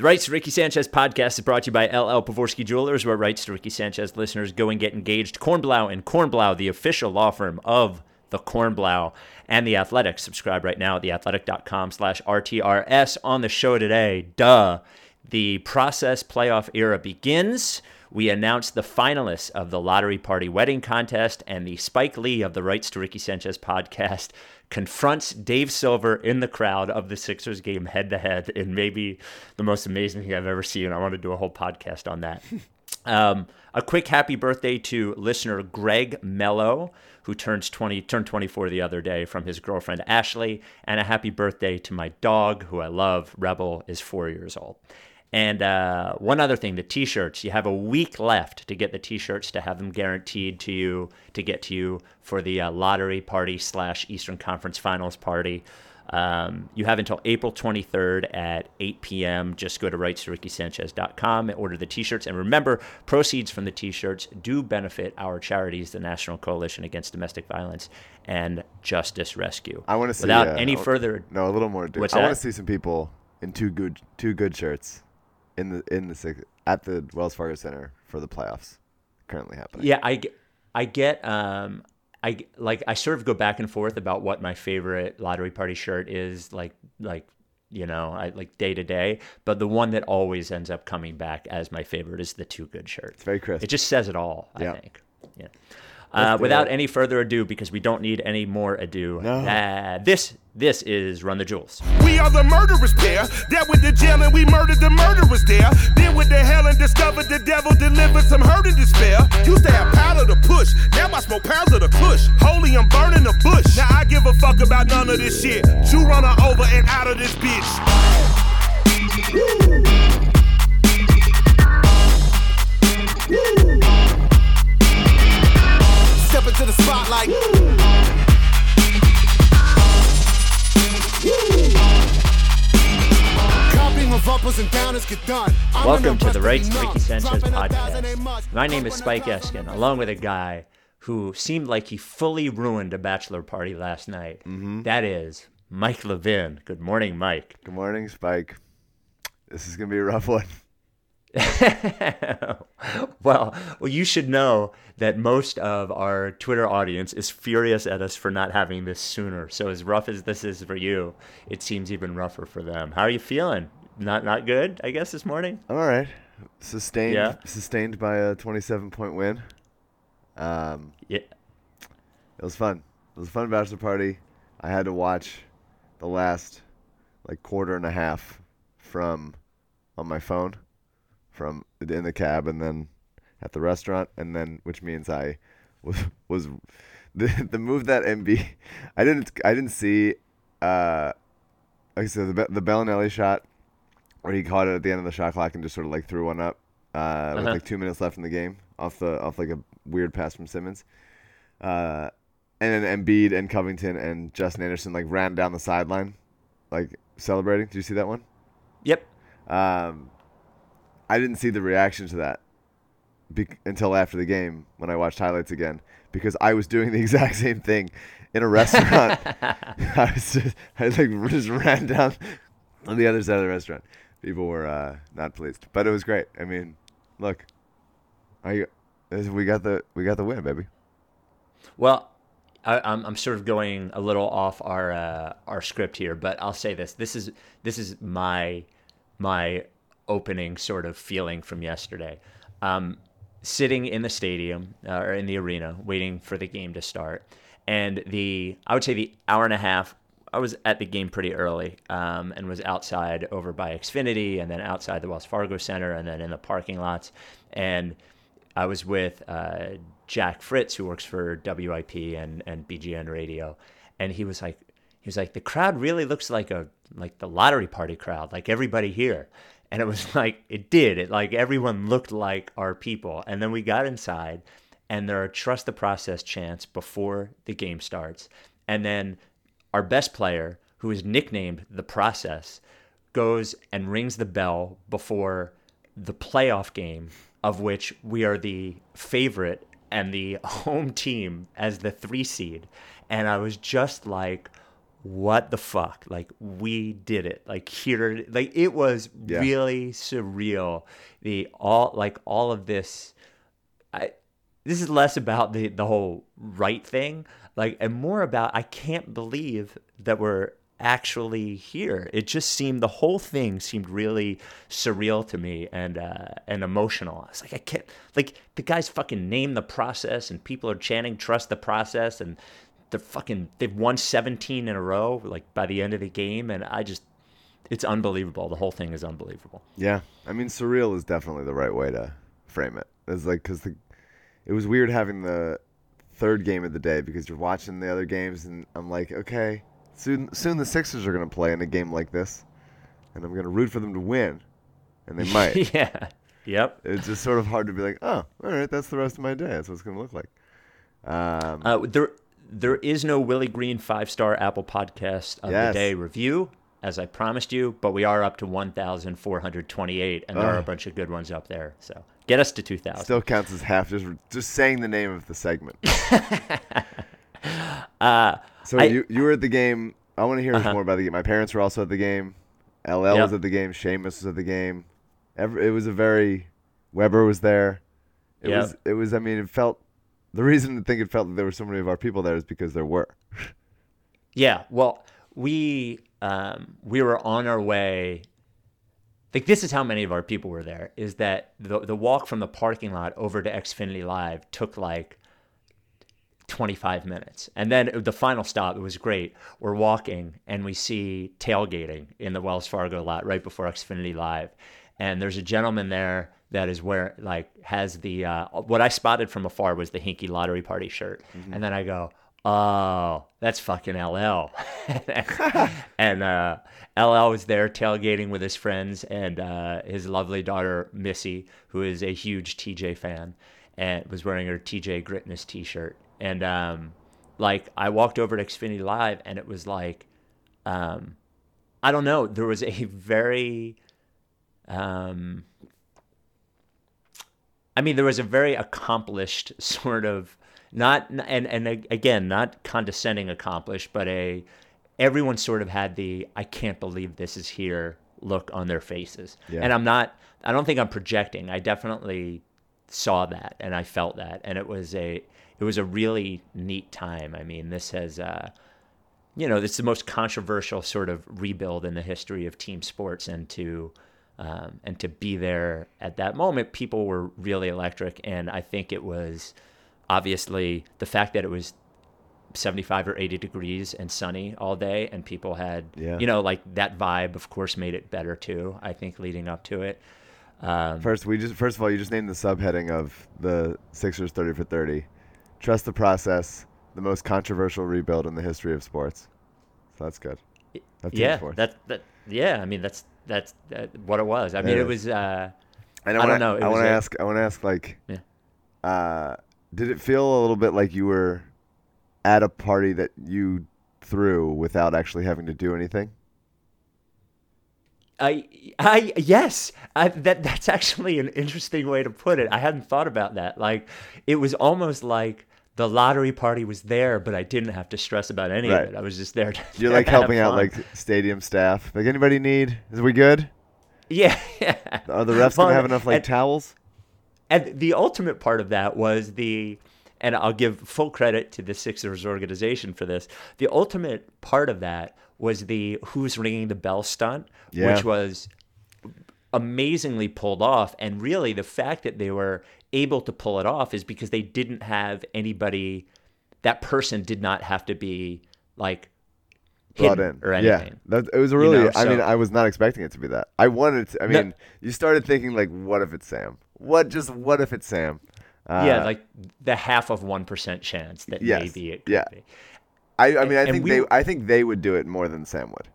The Rights to Ricky Sanchez podcast is brought to you by LL Pavorsky Jewelers, where Rights to Ricky Sanchez listeners go and get engaged. Kornblau and Kornblau, the official law firm of the Kornblau and the Athletic. Subscribe right now at theathletic.com slash RTRS. On the show today, duh, the process playoff era begins. We announced the finalists of the Lottery Party Wedding Contest, and the Spike Lee of the Rights to Ricky Sanchez podcast confronts Dave Silver in the crowd of the Sixers game head to head in maybe the most amazing thing I've ever seen. I want to do a whole podcast on that. um, a quick happy birthday to listener Greg Mello, who turns 20, turned 24 the other day from his girlfriend Ashley, and a happy birthday to my dog, who I love. Rebel is four years old. And uh, one other thing, the T-shirts. You have a week left to get the T-shirts to have them guaranteed to you to get to you for the uh, lottery party slash Eastern Conference Finals party. Um, you have until April 23rd at 8 p.m. Just go to rightstoRickySanchez.com and order the T-shirts. And remember, proceeds from the T-shirts do benefit our charities, the National Coalition Against Domestic Violence and Justice Rescue. I want to see Without uh, any further No, a little more. Dude. What's I want to see some people in two good two good shirts in the in the six, at the Wells Fargo Center for the playoffs currently happening. Yeah, I get um I like I sort of go back and forth about what my favorite lottery party shirt is like like you know I like day to day, but the one that always ends up coming back as my favorite is the two good shirt. It's very crisp. It just says it all, Yeah. I think. Yeah. Uh, without it. any further ado, because we don't need any more ado, No. uh, this this is Run the Jewels. We are the murderers pair. That with the jail and we murdered the murderers there. Then with the hell and discovered the devil delivered some hurt and despair. Used to have powder to push. Now I smoke pounds of the kush. Holy, I'm burning the bush. Now I give a fuck about none of this shit. You run her over and out of this bitch. Step Welcome to the to Rights to. Ricky Sanchez Dropping out guys and they podcast. My name is Spike I- Eskin, along with a guy who seemed like he fully ruined a bachelor party last night. Mm-hmm. That is Mike Levin. Good morning, Mike. Good morning, Spike. This is gonna be a rough one. well, well, you should know that most of our Twitter audience is furious at us for not having this sooner. So as rough as this is for you, it seems even rougher for them. How are you feeling? Not not good, I guess this morning. All right. Sustained. Yeah. Sustained by a 27 point win. Um, Yeah. it was fun. It was a fun bachelor party. I had to watch the last like quarter and a half from on my phone from in the cab and then at the restaurant and then which means I was was the the move that MB I didn't I didn't see uh like I said the the Belinelli shot where he caught it at the end of the shot clock and just sort of like threw one up uh, with Uh-huh. like two minutes left in the game off the off like a weird pass from Simmons. Uh, and then Embiid and Covington and Justin Anderson like ran down the sideline, like celebrating. Did you see that one? Yep. Um, I didn't see the reaction to that bec until after the game when I watched highlights again because I was doing the exact same thing in a restaurant. I was just, I like just ran down on the other side of the restaurant. People were uh, not pleased, but it was great. I mean, look, I we got the we got the win, baby. Well, I, I'm, I'm sort of going a little off our uh, our script here, but I'll say this: this is this is my my opening sort of feeling from yesterday. Um, sitting in the stadium uh, or in the arena, waiting for the game to start, and the I would say the hour and a half. I was at the game pretty early um, and was outside over by Xfinity and then outside the Wells Fargo Center and then in the parking lots. And I was with uh, Jack Fritz, who works for WIP and, and BGN Radio, and he was like, he was like, the crowd really looks like a like the lottery party crowd, like everybody here, and it was like it did. It like everyone looked like our people, and then we got inside, and there are trust the process chants before the game starts, and then our best player, who is nicknamed the process, goes and rings the bell before the playoff game, of which we are the favorite and the home team as the three seed. And I was just like, what the fuck? Like we did it. Like here, like it was Yeah. really surreal. The all like all of this. I this is less about the the whole right thing, like, and more about I can't believe that we're actually here. It just seemed the whole thing seemed really surreal to me and uh, and emotional. I was like, I can't like the guys fucking name the process and people are chanting trust the process and they're fucking they've won 17 in a row like by the end of the game and I just it's unbelievable. The whole thing is unbelievable. Yeah, I mean, surreal is definitely the right way to frame it. It's like because the it was weird having the third game of the day because you're watching the other games and I'm like, okay, soon soon the Sixers are gonna play in a game like this, and I'm gonna root for them to win, and they might. yeah. Yep. it's just sort of hard to be like, oh, all right, that's the rest of my day. That's what it's gonna look like. Um, Uh, there, there is no Willie Green five star Apple Podcast of Yes. the day review, as I promised you, but we are up to 1,428, and there are a bunch of good ones up there. So get us to 2,000. still counts as half just just saying the name of the segment. uh, So I- you you were at the game. I want to hear Uh-huh. more about the game. My parents were also at the game. LL was at the game. Seamus was at the game. Every, it was a very Weber was there. It Yep. was it was. I mean, it felt. The reason I think it felt that there were so many of our people there is because there were. Yeah, well, we um, we were on our way. Like this is how many of our people were there. Is that the the walk from the parking lot over to Xfinity Live took like 25 minutes. And then the final stop, it was great. We're walking and we see tailgating in the Wells Fargo lot right before Xfinity Live. And there's a gentleman there that is where like has the uh, what I spotted from afar was the Hinkie Lottery Party shirt. And then I go, "Oh, that's fucking LL." and uh, LL was there tailgating with his friends and uh, his lovely daughter Missy, who is a huge TJ fan, and was wearing her TJ Gritness T-shirt. And um, like I walked over to Xfinity Live, and it was like, um, I don't know, there was a very, um, I mean, there was a very accomplished sort of not and and again not condescending accomplished, but a everyone sort of had the I can't believe this is here look on their faces. Yeah. And I'm not I don't think I'm projecting. I definitely saw that and I felt that and it was a it was a really neat time. I mean, this has uh you know, this is the most controversial sort of rebuild in the history of team sports and to um, and to be there at that moment, people were really electric, and I think it was obviously the fact that it was 75 or 80 degrees and sunny all day, and people had, Yeah. you know, like that vibe, of course, made it better too. I think leading up to it. Um, First, we just first of all, you just named the subheading of the Sixers thirty for thirty. Trust the process. The most controversial rebuild in the history of sports. So that's good. Team yeah, that that yeah. I mean, that's that's that, what it was. I It mean, it is. was. Uh, I wanna- don't know, it I want to ask. I want to ask. Like, Yeah. uh, did it feel a little bit like you were at a party that you threw without actually having to do anything? I, I, yes, I, that that's actually an interesting way to put it. I hadn't thought about that. Like, it was almost like the lottery party was there, but I didn't have to stress about any Right. of it. I was just there. To, You're like helping out like stadium staff. Like anybody need? Is we good? yeah. Are the refs gonna have enough like And- towels? And the ultimate part of that was the, and I'll give full credit to the Sixers organization for this. The ultimate part of that was the who's ringing the bell stunt, Yeah. which was amazingly pulled off. And really, the fact that they were able to pull it off is because they didn't have anybody, that person did not have to be like Brought in or Yeah, anything. that, it was really. know, I mean, I was not expecting it to be that. I wanted. To, I No. mean, you started thinking like, what if it's Sam? What just what if it's Sam? Uh, yeah, like the half of 1% chance that Yes, maybe it could yeah. be. I, I mean, I and think we they. I think they would do it more than Sam would.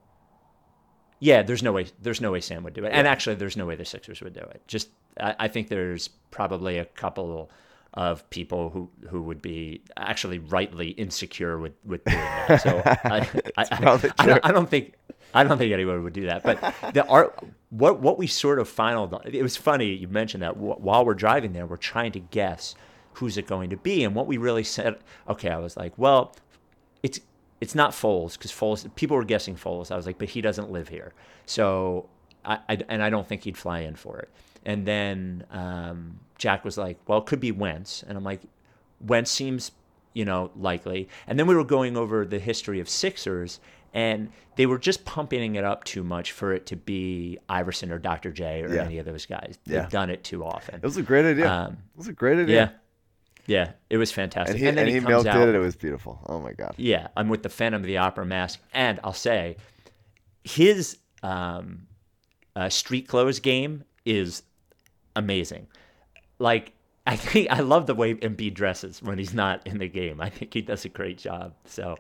Yeah, there's no way. There's no way Sam would do it, and actually, there's no way the Sixers would do it. Just, I, I think there's probably a couple of people who who would be actually rightly insecure with with doing that. So I, I, I, I, don't, I don't think I don't think anyone would do that. But the art, what what we sort of final, it was funny you mentioned that while we're driving there, we're trying to guess who's it going to be, and what we really said. Okay, I was like, well, it's it's not Foles because Foles. People were guessing Foles. I was like, but he doesn't live here, so I, I and I don't think he'd fly in for it. And then um, Jack was like, well, it could be Wentz, and I'm like, Wentz seems you know likely. And then we were going over the history of Sixers, and they were just pumping it up too much for it to be Iverson or Dr. J or Yeah. any of those guys. They've Yeah. done it too often. It was a great idea. Um, it was a great idea. yeah, it was fantastic. And he, and then he, comes milked out, it. It was beautiful. Oh my god. yeah, I'm with the Phantom of the Opera mask, and I'll say, his um, uh, street clothes game is amazing. Like I think I love the way Embiid dresses when he's not in the game. I think he does a great job. So,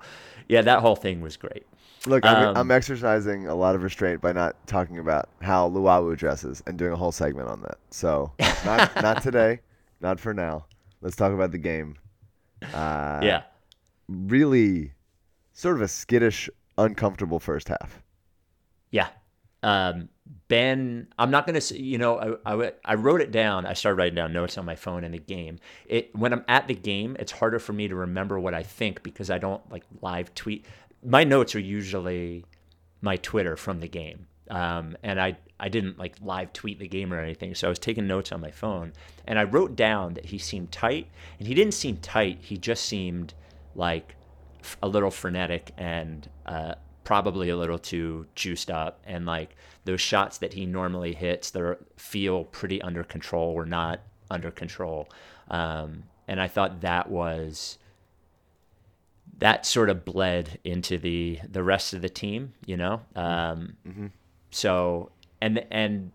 yeah, that whole thing was great. Look, I'm, Um, I'm exercising a lot of restraint by not talking about how Luwawu dresses and doing a whole segment on that. So, not not today, not for now. Let's talk about the game. Uh, yeah, Really, sort of a skittish, uncomfortable first half. yeah. Um, ben, I'm not gonna say. You know, I, I I wrote it down. I started writing down notes on my phone in the game. It when I'm at the game, it's harder for me to remember what I think because I don't like live tweet. My notes are usually my Twitter from the game. Um, and I, I didn't like live tweet the game or anything. So I was taking notes on my phone and I wrote down that he seemed tight and he didn't seem tight. He just seemed like f- a little frenetic and, uh, probably a little too juiced up and like those shots that he normally hits that feel pretty under control were not under control. Um, and I thought that was, that sort of bled into the the rest of the team, you know. Um, So and and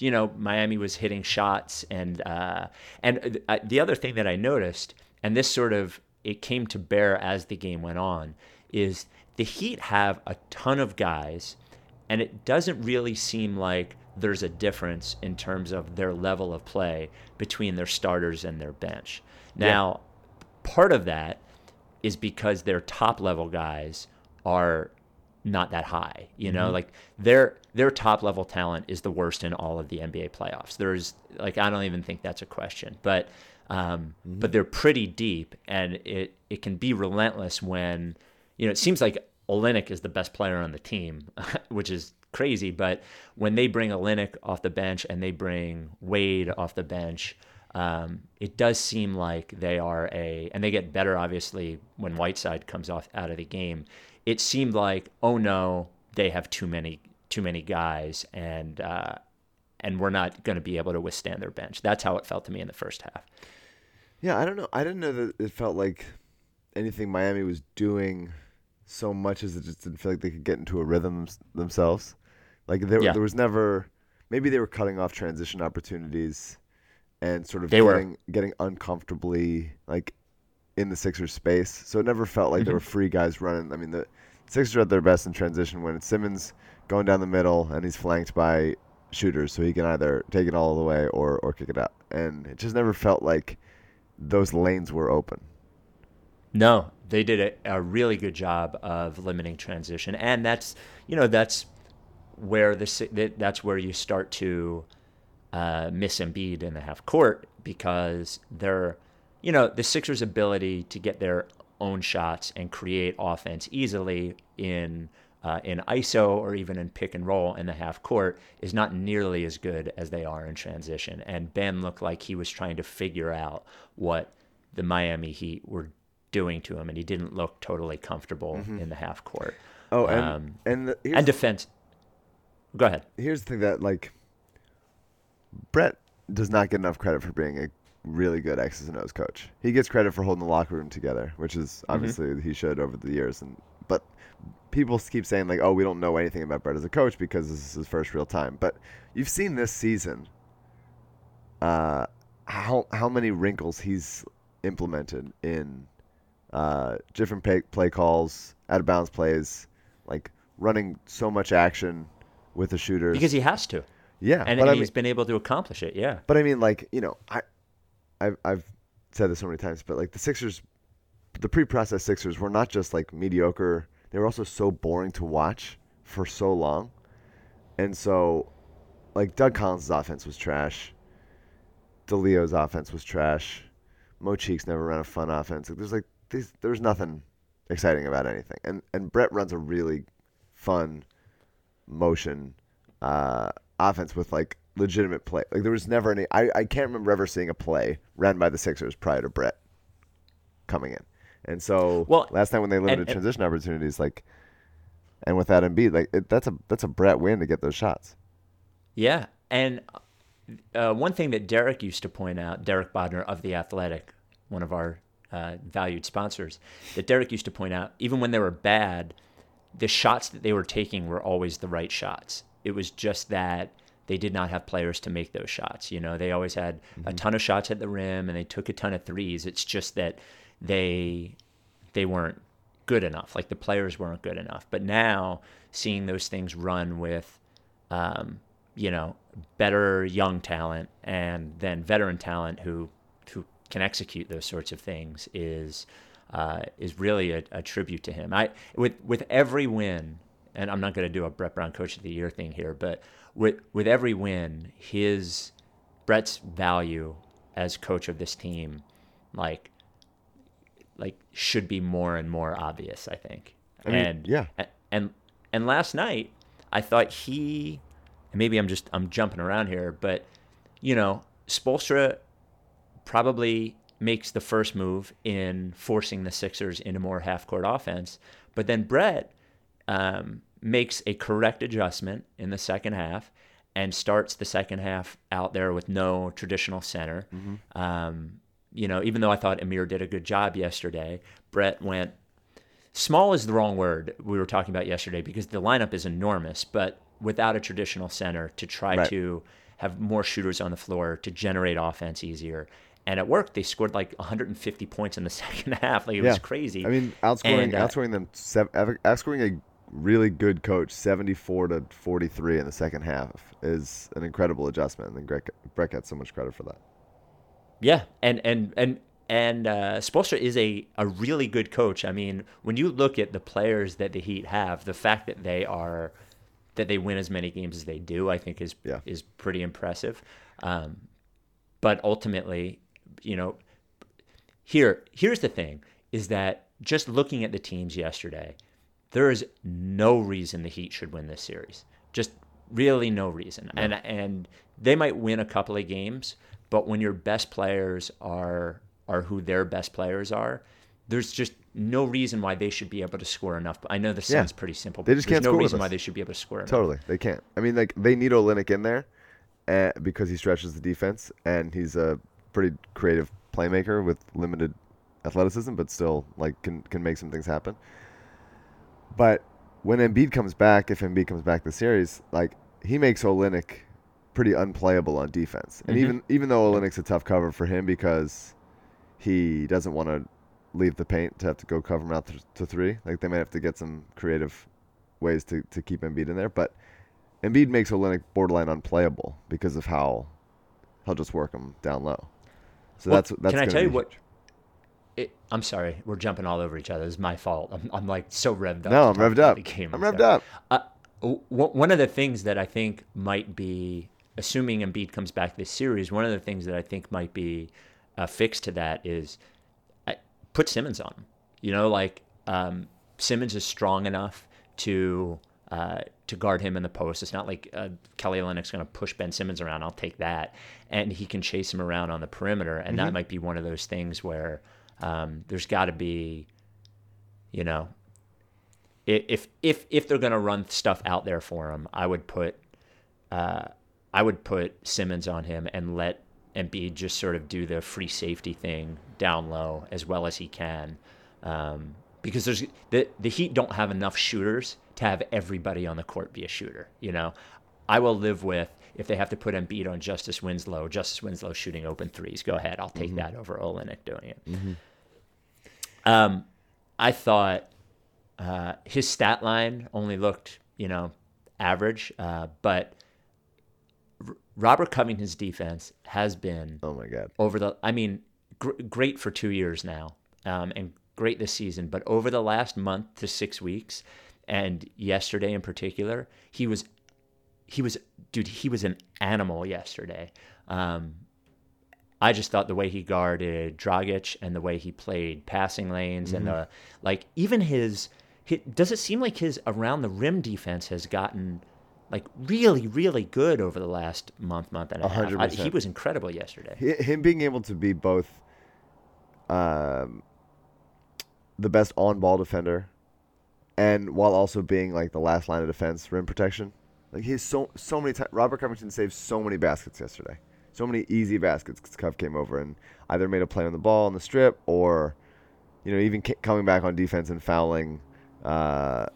you know Miami was hitting shots and uh, and uh, the other thing that I noticed, and this sort of it came to bear as the game went on, is the Heat have a ton of guys, and it doesn't really seem like there's a difference in terms of their level of play between their starters and their bench. Now, part of that is because their top level guys are not that high. You know, like their their top level talent is the worst in all of the NBA playoffs. There's like I don't even think that's a question. But um, but they're pretty deep, and it it can be relentless when you know it seems like Olynyk is the best player on the team, which is crazy. But when they bring Olynyk off the bench and they bring Wade off the bench, um, it does seem like they are a, and they get better obviously when Whiteside comes off out of the game. It seemed like, oh no, they have too many too many guys, and uh, and we're not going to be able to withstand their bench. That's how it felt to me in the first half. Yeah, I don't know. I didn't know that it felt like anything Miami was doing so much as it just didn't feel like they could get into a rhythm themselves. Like there, Yeah. there was never. Maybe they were cutting off transition opportunities, and sort of They were. getting getting uncomfortably like in the Sixers space. So it never felt like there were Mm-hmm. free guys running. I mean, the Sixers are at their best in transition when it's Simmons going down the middle and he's flanked by shooters, so he can either take it all the way or or kick it out. And it just never felt like those lanes were open. No, they did a, a really good job of limiting transition, and that's you know that's where the that's where you start to uh, miss Embiid in the half court because they're you know the Sixers' ability to get their own shots and create offense easily in uh, in ISO or even in pick and roll in the half court is not nearly as good as they are in transition. And Ben looked like he was trying to figure out what the Miami Heat were doing to him, and he didn't look totally comfortable in the half court. Oh, and Um, and the, And defense. Go ahead. here's the thing that like Brett does not get enough credit for being a really good X's and O's coach. He gets credit for holding the locker room together, which is obviously he should over the years. And but people keep saying like, oh, we don't know anything about Brett as a coach because this is his first real time. But you've seen this season. Uh, how how many wrinkles he's implemented in uh, different pay, play calls, out of bounds plays, like running so much action with the shooters. Because he has to. Yeah, And but I he's mean, been able to accomplish it. Yeah. but I mean, like you know, I, I've I've said this so many times, but like the Sixers, the pre-processed Sixers were not just like mediocre; they were also so boring to watch for so long, and so, like Doug Collins' offense was trash. DiLeo's offense was trash. Mo Cheeks never ran a fun offense. Like, there's like these, there's nothing exciting about anything. And and Brett runs a really fun motion uh, offense with like legitimate play. Like there was never any. I, I can't remember ever seeing a play ran by the Sixers prior to Brett coming in. And so Well, last time when they limited and- and- transition opportunities, like and without Embiid, like it, that's a that's a Brett win to get those shots. Yeah, and uh, one thing that Derek used to point out, Derek Bodner of the Athletic, one of our uh, valued sponsors, that Derek used to point out, even when they were bad, the shots that they were taking were always the right shots. It was just that they did not have players to make those shots. You know, they always had a ton of shots at the rim and they took a ton of threes. It's just that they they weren't good enough. Like the players weren't good enough. But now seeing those things run with, um, you know, better young talent and then veteran talent who who can execute those sorts of things is uh, is really a, a tribute to him. I with with every win, and I'm not going to do a Brett Brown Coach of the Year thing here, but with with every win, his Brett's value as coach of this team, like like should be more and more obvious. I think. I mean, and yeah. and and last night I thought he and maybe I'm just I'm jumping around here, but you know, Spoelstra probably makes the first move in forcing the Sixers into more half court offense, but then Brett um, makes a correct adjustment in the second half and starts the second half out there with no traditional center. Um, you know, even though I thought Amir did a good job yesterday, Brett went small is the wrong word we were talking about yesterday because the lineup is enormous, but without a traditional center to try Right. to have more shooters on the floor to generate offense easier. And it worked. They scored like 150 points in the second half. Like it was crazy. I mean, outscoring And, uh, outscoring them sev- ev- outscoring a really good coach 74 to 43 in the second half is an incredible adjustment, and Greg, Brett gets so much credit for that. Yeah, and and and and uh, Spoelstra is a a really good coach. I mean, when you look at the players that the Heat have, the fact that they are that they win as many games as they do, I think is Yeah. is pretty impressive. Um, but ultimately, you know, here here's the thing: is that just looking at the teams yesterday, there is no reason the Heat should win this series. Just really no reason. And and they might win a couple of games, but when your best players are are who their best players are, there's just no reason why they should be able to score enough. I know this Yeah. sounds pretty simple. They but just there's can't no reason why they should be able to score enough. Totally, they can't. I mean, like they need Olynyk in there uh, because he stretches the defense, and he's a pretty creative playmaker with limited athleticism, but still like can can make some things happen. But when Embiid comes back, if Embiid comes back this series, like he makes Olynyk pretty unplayable on defense, and Mhm. even even though Olynyk's a tough cover for him because he doesn't want to leave the paint to have to go cover him out th- to three. Like they might have to get some creative ways to, to keep Embiid in there. But Embiid makes Olynyk borderline unplayable because of how he'll just work him down low. So Well, that's that's. can I tell you what? huge. It, I'm sorry, we're jumping all over each other. It's my fault. I'm, I'm like so revved up. No, I'm revved up. I'm revved stuff. up. Uh, w- one of the things that I think might be, assuming Embiid comes back this series, one of the things that I think might be a fix to that is I, put Simmons on him. You know, like um, Simmons is strong enough to uh, to guard him in the post. It's not like uh, Kelly Olynyk's going to push Ben Simmons around. I'll take that, and he can chase him around on the perimeter. And that might be one of those things where um, there's got to be, you know, if if if they're going to run stuff out there for him, I would put uh, I would put Simmons on him and let Embiid just sort of do the free safety thing down low as well as he can, um, because there's the the Heat don't have enough shooters to have everybody on the court be a shooter. You know, I will live with if they have to put Embiid on Justice Winslow, Justice Winslow shooting open threes. Go ahead, I'll take that over Olynyk doing it. Um, I thought uh, his stat line only looked, you know, average, uh, but R- Robert Covington's defense has been Oh my god. over the. I mean, gr- great for two years now, um, and great this season. But over the last month to six weeks, and yesterday in particular, he was, he was, dude, he was an animal yesterday. Um, I just thought the way he guarded Dragic and the way he played passing lanes and the like, even his, hi does it seem like his around the rim defense has gotten like really, really good over the last month, month and a half? I- he was incredible yesterday. Him being able to be both um, the best on-ball defender and while also being like the last line of defense, rim protection. Like he's so so many times. Robert Covington saved so many baskets yesterday. So many easy baskets. Cov came over and either made a play on the ball on the strip or, you know, even ca- coming back on defense and fouling. Uh,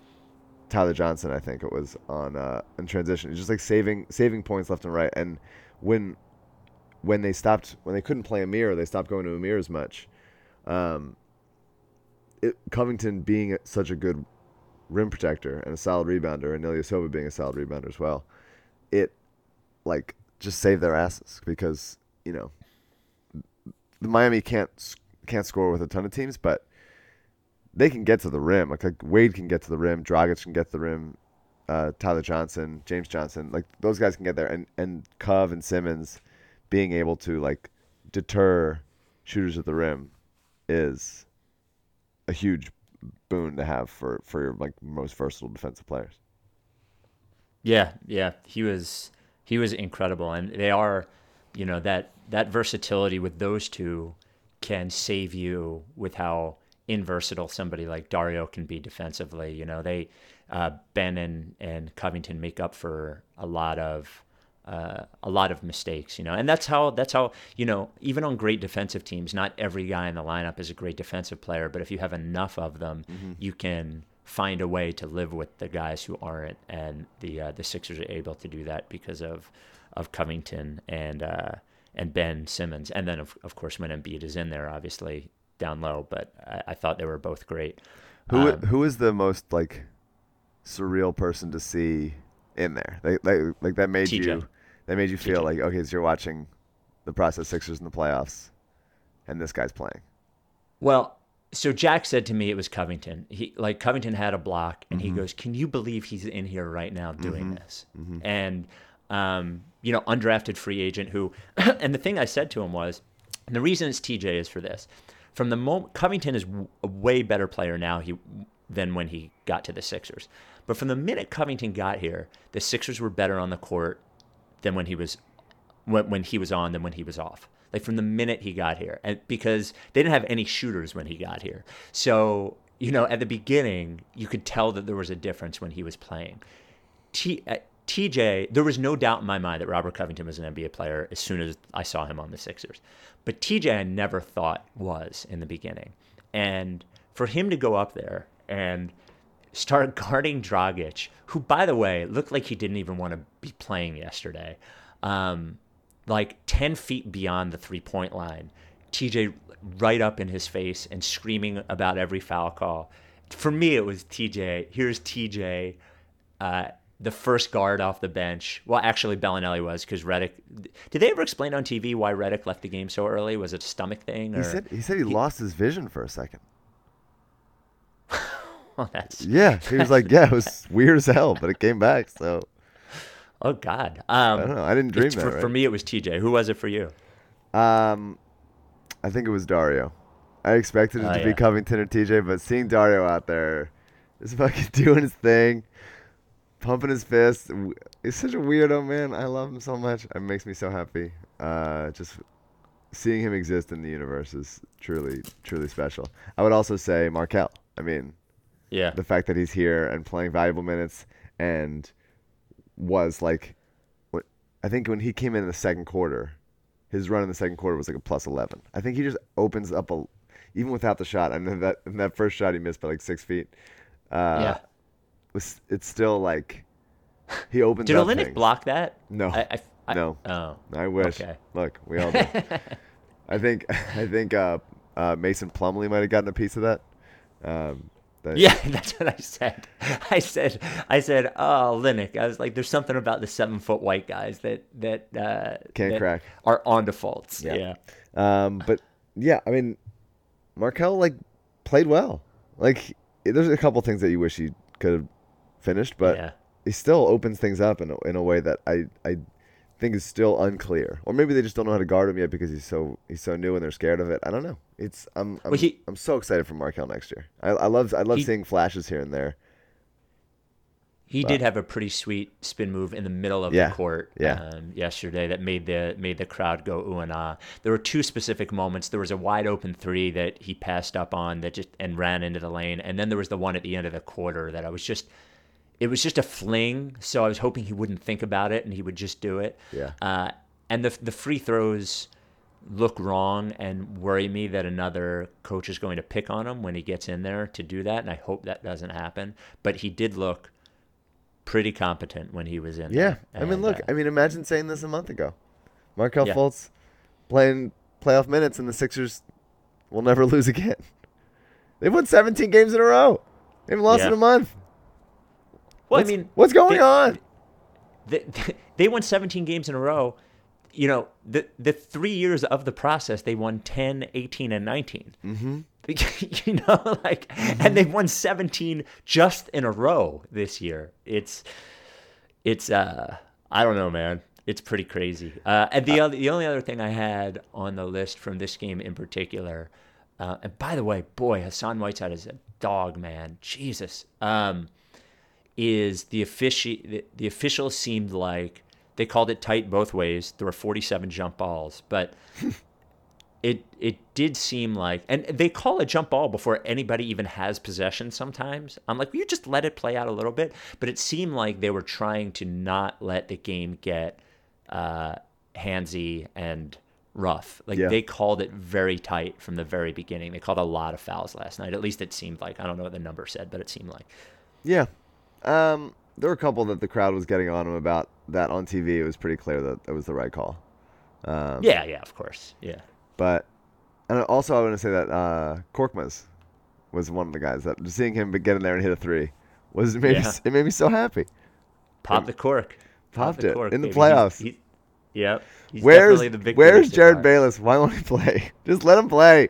Tyler Johnson, I think it was on uh, in transition. Just like saving saving points left and right. And when when they stopped when they couldn't play Amir, they stopped going to Amir as much. Um, it, Covington being such a good rim protector and a solid rebounder, and Ilyasova being a solid rebounder as well, it like just saved their asses because you know the Miami can't can't score with a ton of teams, but they can get to the rim. Like, like Wade can get to the rim, Dragic can get to the rim, uh, Tyler Johnson, James Johnson, like those guys can get there, and and Cove and Simmons being able to like deter shooters at the rim is a huge boon to have for for your like most versatile defensive players. Yeah, yeah, he was he was incredible, and they are, you know, that that versatility with those two can save you with how inversatile somebody like Dario can be defensively. You know, they uh, Ben and and Covington make up for a lot of. Uh, a lot of mistakes, you know, and that's how that's how you know even on great defensive teams, not every guy in the lineup is a great defensive player, but if you have enough of them, you can find a way to live with the guys who aren't, and the uh, the Sixers are able to do that because of of Covington and uh, and Ben Simmons, and then of of course when Embiid is in there, obviously down low. But I, I thought they were both great. Who Um, who is the most like surreal person to see in there? Like like, like that made TJ. you that made you feel TJ. like okay, so you're watching the process Sixers in the playoffs, and this guy's playing. Well, so Jack said to me it was Covington. He like Covington had a block, and he mm-hmm. goes, "Can you believe he's in here right now doing mm-hmm. this?" Mm-hmm. And um, you know, undrafted free agent who, and the thing I said to him was, and the reason it's TJ is for this. From the moment Covington is w- a way better player now he than when he got to the Sixers, but from the minute Covington got here, the Sixers were better on the court than when he was when, when he was on than when he was off. Like from the minute he got here, and because they didn't have any shooters when he got here, so you know at the beginning you could tell that there was a difference when he was playing. T, uh, TJ, there was no doubt in my mind that Robert Covington was an NBA player as soon as I saw him on the Sixers. But TJ, I never thought was in the beginning. And for him to go up there and start guarding Dragic, who, by the way, looked like he didn't even want to be playing yesterday, um, like 10 feet beyond the three point line, TJ right up in his face and screaming about every foul call. For me, it was TJ. Here's TJ uh, the first guard off the bench. Well, actually, Belinelli was because Redick. Did they ever explain on TV why Redick left the game so early? Was it a stomach thing? Or He said he said he, lost his vision for a second. Oh, that's Yeah, he was like, yeah, it was weird as hell, but it came back. So oh god. Um, I don't know. I didn't dream that. for, right? for me, it was TJ. Who was it for you? Um, I think it was Dario. I expected it Oh, to yeah. be Covington or TJ, but seeing Dario out there, just fucking doing his thing, pumping his fist. He's such a weirdo, man. I love him so much. It makes me so happy. Uh, just seeing him exist in the universe is truly, truly special. I would also say Markelle. I mean, Yeah. the fact that he's here and playing valuable minutes and was like what I think when he came in the second quarter, his run in the second quarter was like a plus 11. I think he just opens up a even without the shot. I know that in that first shot he missed by like 6 feet. Uh yeah. was it's still like he opens Did up Olynyk things. block that? No. I, I, I- No. Oh. I wish. Okay. Look, we all do. I think I think uh, uh, Mason Plumlee might have gotten a piece of that. Um, that Yeah, that's what I said. I said, I said, oh, Linux. I was like, there's something about the seven foot white guys that that uh, Can't that crack. are on defaults. Yeah. Yeah. Um, but yeah, I mean, Markelle like played well. Like there's a couple things that you wish he could have finished, but Yeah. he still opens things up in a, in a way that I I think is still unclear, or maybe they just don't know how to guard him yet because he's so he's so new and they're scared of it. I don't know. It's I'm I'm, Well, he- I'm so excited for Markelle next year. I, I love I love He- seeing flashes here and there. He did have a pretty sweet spin move in the middle of Yeah, the court yeah. um, yesterday that made the made the crowd go ooh and ah. There were two specific moments. There was a wide open three that he passed up on that just and ran into the lane, and then there was the one at the end of the quarter that I was just. It was just a fling, so I was hoping he wouldn't think about it and he would just do it. Yeah. Uh, and the the free throws look wrong and worry me that another coach is going to pick on him when he gets in there to do that, and I hope that doesn't happen. But he did look pretty competent when he was in. Yeah, there. I mean, And, look, uh, I mean, imagine saying this a month ago. Markelle Yeah. Fultz playing playoff minutes, and the Sixers will never lose again. They've won 17 games in a row. They haven't lost Yeah. in a month. Well, I mean, what's going they- on? They, they won 17 games in a row. You know, the the three years of the process, they won 10, 18, and 19. Mm-hmm. you know, like, and they've won 17 just in a row this year. It's, it's, uh, I don't know, man. It's pretty crazy. Uh, and the other, the only other thing I had on the list from this game in particular, uh, and by the way, boy, Hassan Whiteside is a dog, man. Jesus. Um, is the offici- the, the officials seemed like they called it tight both ways. There were 47 jump balls, but it it did seem like and they call a jump ball before anybody even has possession sometimes. I'm like, "Will you just let it play out a little bit?" But it seemed like they were trying to not let the game get uh handsy and rough. Like Yeah. they called it very tight from the very beginning. They called a lot of fouls last night. At least it seemed like. I don't know what the number said, but it seemed like. Yeah. Um, there were a couple that the crowd was getting on him about that on TV. It was pretty clear that that was the right call. Um, Yeah, yeah, of course. Yeah. But and also I want to say that uh, Korkmaz was one of the guys that seeing him get in there and hit a three was it made me, Yeah. s- it made me so happy. Pop the cork. Pop Popped the it cork, in the baby. Playoffs. he- yep. He's Where's the big Where's Jerryd star. Bayless? Why won't he play? Just let him play.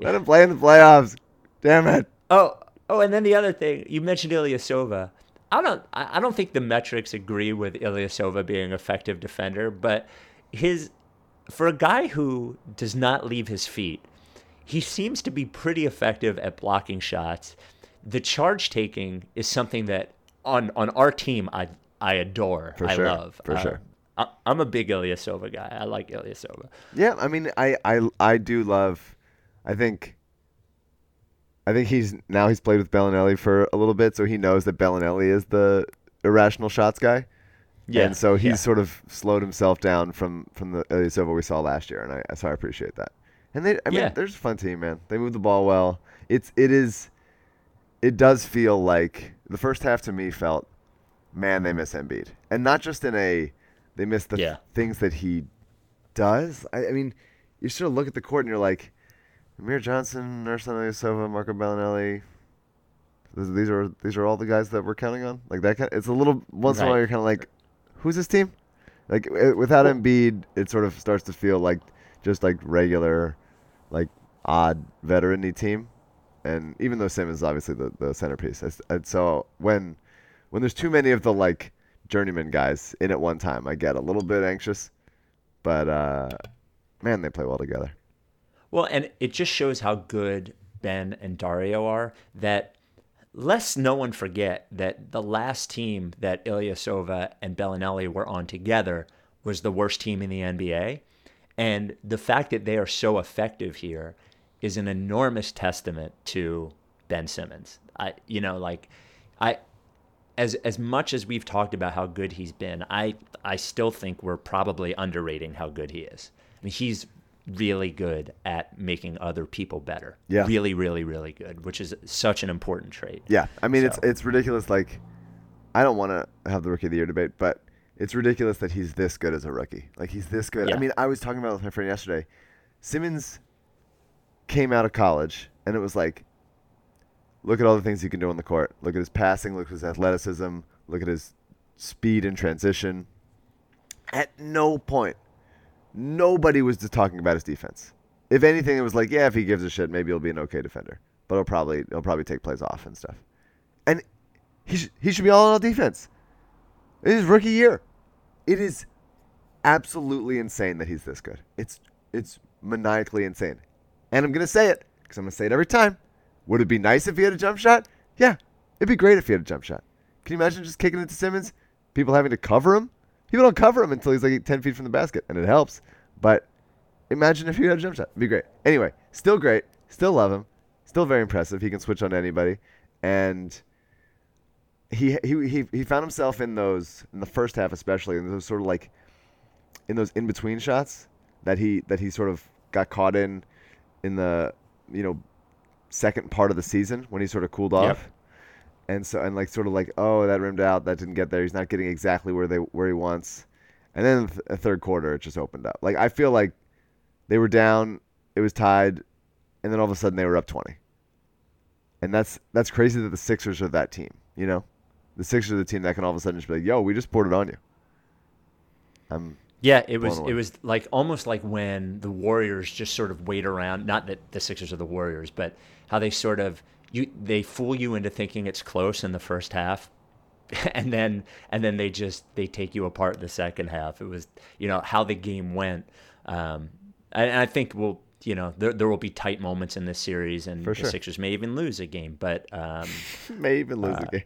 Let him play in the playoffs. Damn it. Oh, oh, and then the other thing you mentioned Ilyasova. I don't, I don't think the metrics agree with Ilyasova being an effective defender, but his, for a guy who does not leave his feet, he seems to be pretty effective at blocking shots. The charge taking is something that on on our team I I adore. For I sure, love. for Uh, sure. I, I'm a big Ilyasova guy. I like Ilyasova. Yeah, I mean, I, I, I do love. I think. I think he's now he's played with Belinelli for a little bit, so he knows that Belinelli is the irrational shots guy. Yeah, and so he's yeah. sort of slowed himself down from from the Ilyasova we saw last year, and I so I appreciate that. And they, I mean, Yeah. there's a fun team, man. They move the ball well. It's it is, it does feel like the first half to me felt, man, they miss Embiid, and not just in a, they miss the Yeah. things that he does. I, I mean, you sort of look at the court and you're like, Amir Johnson, Ersan Ilyasova, Marco Belinelli. These these are these are all the guys that we're counting on. Like that, kind it's a little once in a while you're kind of like, who's this team? Like uh, without Embiid, it sort of starts to feel like just like regular, like odd veteran-y team. And even though Simmons is obviously the, the centerpiece, and so when when there's too many of the like journeyman guys in at one time, I get a little bit anxious. But uh, man, they play well together. Well, and it just shows how good Ben and Dario are that lest no one forget that the last team that Ilyasova and Belinelli were on together was the worst team in the NBA. And the fact that they are so effective here is an enormous testament to Ben Simmons. I you know, like I as as much as we've talked about how good he's been, I I still think we're probably underrating how good he is. I mean, he's really good at making other people better. Yeah. Really, really, really good, which is such an important trait. Yeah, I mean it's So- it's ridiculous. Like, I don't want to have the rookie of the year debate, but it's ridiculous that he's this good as a rookie. Like he's this good. I mean, I was talking about it with my friend yesterday. Simmons came out of college, and it was like, look at all the things he can do on the court. Look at his passing. Look at his athleticism. Look at his speed and transition. At no point, nobody was just talking about his defense. If anything, it was like, yeah, if he gives a shit, maybe he'll be an okay defender. But he'll probably he'll probably take plays off and stuff. And he sh- he should be all on all defense. It is rookie year. It is absolutely insane that he's this good. It's it's maniacally insane. And I'm gonna say it because I'm gonna say it every time. Would it be nice if he had a jump shot? Yeah, it'd be great if he had a jump shot. Can you imagine just kicking it to Simmons? People having to cover him. People don't cover him until he's like 10 feet from the basket, and it helps. But imagine if he had a jump shot. It'd be great. Anyway, still great. Still love him. Still very impressive. He can switch on anybody. And he he he, he found himself in those in the first half especially in those sort of like in those in between shots that he that he sort of got caught in in the you know second part of the season when he sort of cooled off. And so and like sort of like oh that rimmed out that didn't get there he's not getting exactly where they where he wants, and then th- a third quarter it just opened up like I feel like they were down it was tied, and then all of a sudden they were up twenty. And that's that's crazy that the Sixers are that team you know, the Sixers are the team that can all of a sudden just be like yo we just poured it on you. I'm Yeah, it was away. it was like almost like when the Warriors just sort of wait around. Not that the Sixers are the Warriors, but how they sort of you they fool you into thinking it's close in the first half, and then and then they just they take you apart in the second half. It was you know how the game went, um, and I think we'll you know there there will be tight moments in this series, and the. Sixers may even lose a game, but. Um, may even lose the game.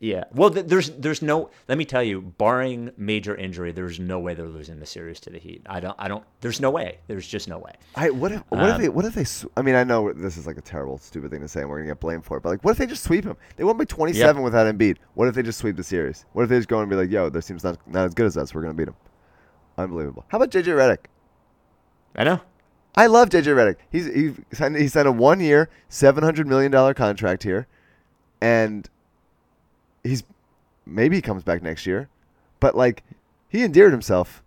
Yeah. Well, th- there's there's no. Let me tell you, barring major injury, there's no way they're losing the series to the Heat. I don't. I don't. There's no way. There's just no way. I what if what if um, they what if they sw- I mean I know this is like a terrible stupid thing to say and we're gonna get blamed for it but like what if they just sweep him they won by 27 without Embiid what if they just sweep the series what if they just go and be like yo this team's not not as good as us we're gonna beat them unbelievable how about JJ Redick I know. I love JJ Redick he's he signed he signed a one year 700 million dollar contract here and he's maybe he comes back next year but like he endeared himself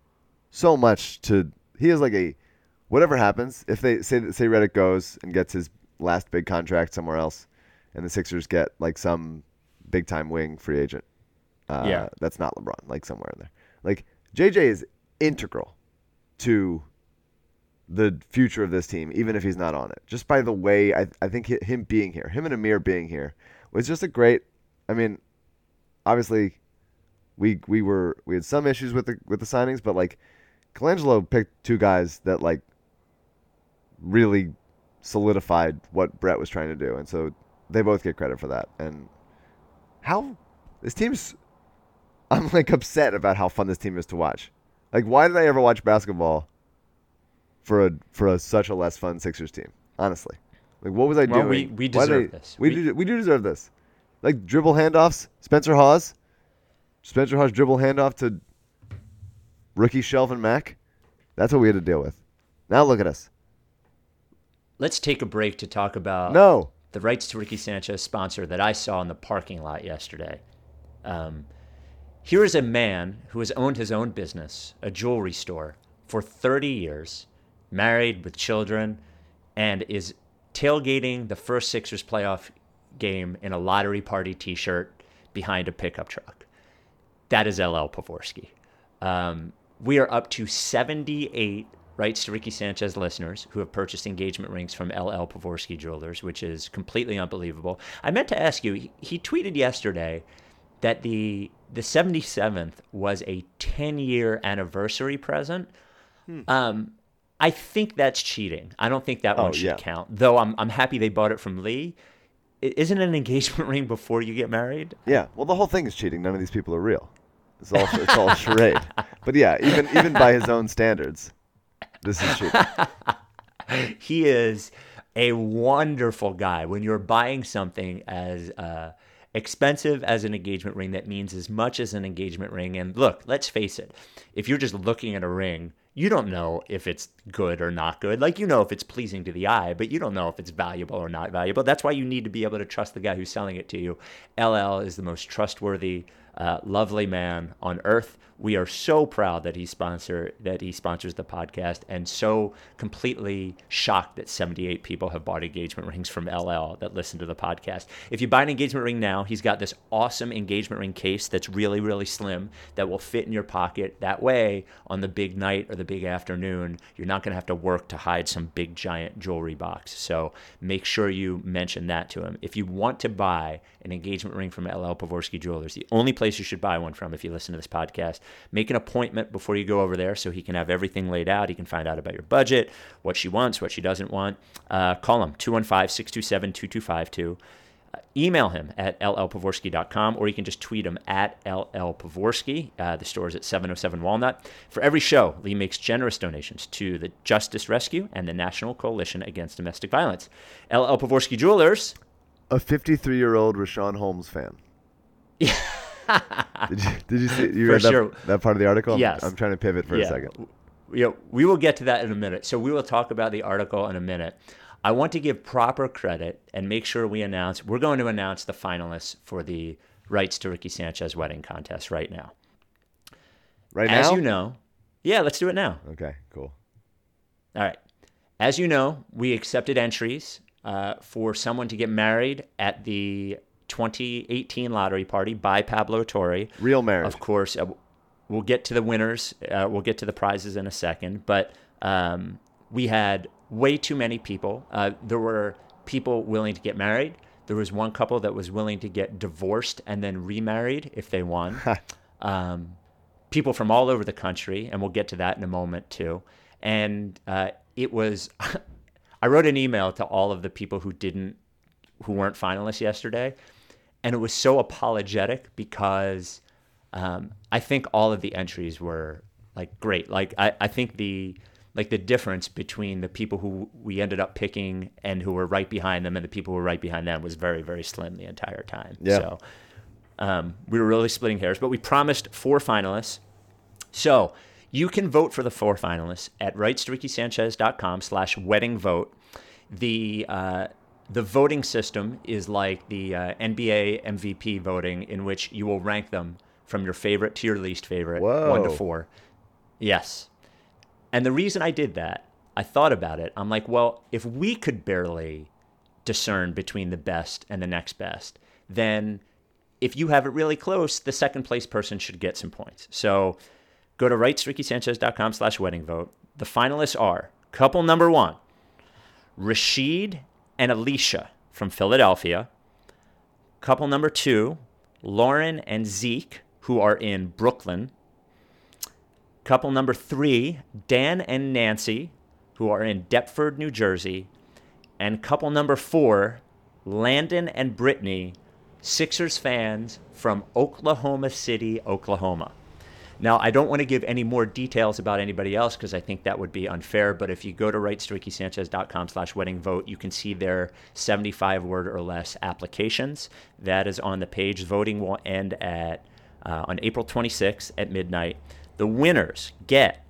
so much to he is like a whatever happens if they say say Redick goes and gets his last big contract somewhere else and the Sixers get like some big time wing free agent uh, Yeah. that's not LeBron like somewhere in there like JJ is integral to the future of this team even if he's not on it just by the way I, I think him being here him and Amir being here was just a great I mean obviously we we were we had some issues with the with the signings, but like Colangelo picked two guys that like really solidified what Brett was trying to do, and so they both get credit for that. And how this team's, I'm like upset about how fun this team is to watch. Like, why did I ever watch basketball for a for a such a less fun Sixers team? Honestly, like what was I Well, doing? we- we deserve I- this. We, We- do, we do deserve this. Like dribble handoffs, Spencer Hawes. Spencer Hawes dribble handoff to rookie Shelvin Mack. That's what we had to deal with. Now look at us. Let's take a break to talk about No. the rights to Ricky Sanchez sponsor that I saw in the parking lot yesterday. Um, here is a man who has owned his own business, a jewelry store, for 30 years, married with children, and is tailgating the first Sixers playoff game in a lottery party t shirt behind a pickup truck. That is LL Pavorsky. Um, we are up to 78 rights to Ricky Sanchez listeners who have purchased engagement rings from LL Pavorsky Jewelers, which is completely unbelievable. I meant to ask you, he, he tweeted yesterday that the the 77th was a 10 year anniversary present. Um, I think that's cheating. I don't think that Oh, one should yeah. count. Though I'm I'm happy they bought it from Lee. Isn't an engagement ring before you get married? Yeah. Well, the whole thing is cheating. None of these people are real. It's all it's all charade. But yeah, even even by his own standards, this is cheating. he is a wonderful guy. When you're buying something as uh, expensive as an engagement ring, that means as much as an engagement ring. And look, let's face it, if you're just looking at a ring, you don't know if it's good or not good. Like, you know if it's pleasing to the eye, but you don't know if it's valuable or not valuable. That's why you need to be able to trust the guy who's selling it to you. LL is the most trustworthy, uh, lovely man on earth. We are so proud that he sponsor that he sponsors the podcast, and so completely shocked that 78 people have bought engagement rings from LL that listen to the podcast. If you buy an engagement ring now, he's got this awesome engagement ring case that's really really slim that will fit in your pocket. That way, on the big night or the big afternoon, you're not going to have to work to hide some big giant jewelry box. So make sure you mention that to him. If you want to buy an engagement ring from LL Pavorsky Jewelers, the only place place you should buy one from if you listen to this podcast. Make an appointment before you go over there so he can have everything laid out. He can find out about your budget, what she wants, what she doesn't want. Uh, call him 215 627 2252. Uh, email him at llpavorsky.com or you can just tweet him at llpavorsky. Uh, the store is at 707 Walnut. For every show, Lee makes generous donations to the Justice Rescue and the National Coalition Against Domestic Violence. LL Pavorsky Jewelers. A 53 year old Richaun Holmes fan. Yeah. did you did you see you For read that, sure. that part of the article? I'm, Yes. I'm trying to pivot for a second. Yeah, we will get to that in a minute. So we will talk about the article in a minute. I want to give proper credit and make sure we announce we're going to announce the finalists for the rights to Ricky Sanchez wedding contest right now. Right As now? As you know, yeah, let's do it now. Okay, cool. All right. As you know, we accepted entries uh, for someone to get married at the 2018 lottery party by Pablo Torre. Real marriage. Of course, uh, we'll get to the winners. Uh, we'll get to the prizes in a second. But um, we had way too many people. Uh, there were people willing to get married. There was one couple that was willing to get divorced and then remarried if they won. um, people from all over the country, and we'll get to that in a moment too. And uh, it was, I wrote an email to all of the people who didn't, who weren't finalists yesterday, and it was so apologetic because um, I think all of the entries were like great. Like I, I think the like the difference between the people who we ended up picking and who were right behind them and the people who were right behind them was very very slim the entire time. Yeah. So um, we were really splitting hairs, but we promised four finalists. So you can vote for the four finalists at rightstorickysanchez.com slash wedding vote. The uh, the voting system is like the uh, NBA MVP voting, in which you will rank them from your favorite to your least favorite, one to four. Yes. And the reason I did that, I thought about it. I'm like, well, if we could barely discern between the best and the next best, then if you have it really close, the second place person should get some points. So go to rightsrickysanchez.com slash wedding vote. The finalists are couple number one, Rashid and Alicia from Philadelphia. Couple number two, Lauren and Zeke, who are in Brooklyn. Couple number three, Dan and Nancy, who are in Deptford, New Jersey. And couple number four, Landon and Brittany, Sixers fans from Oklahoma City, Oklahoma. Now, I don't want to give any more details about anybody else because I think that would be unfair. But if you go to rightstorickysanchez.com slash wedding vote, you can see their 75 word or less applications. That is on the page. Voting will end at uh, on April 26th at midnight. The winners get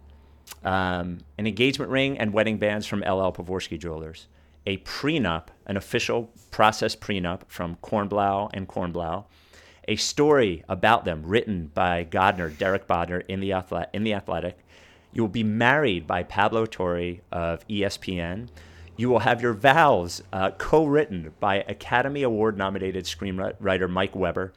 um, an engagement ring and wedding bands from LL Pavorsky Jewelers, a prenup, an official process prenup from Kornblau and Kornblau, a story about them written by Godner, Derek Bodner in the, Athlet- in the Athletic. You will be married by Pablo Torre of ESPN. You will have your vows uh, co written by Academy Award nominated screenwriter Mike Weber.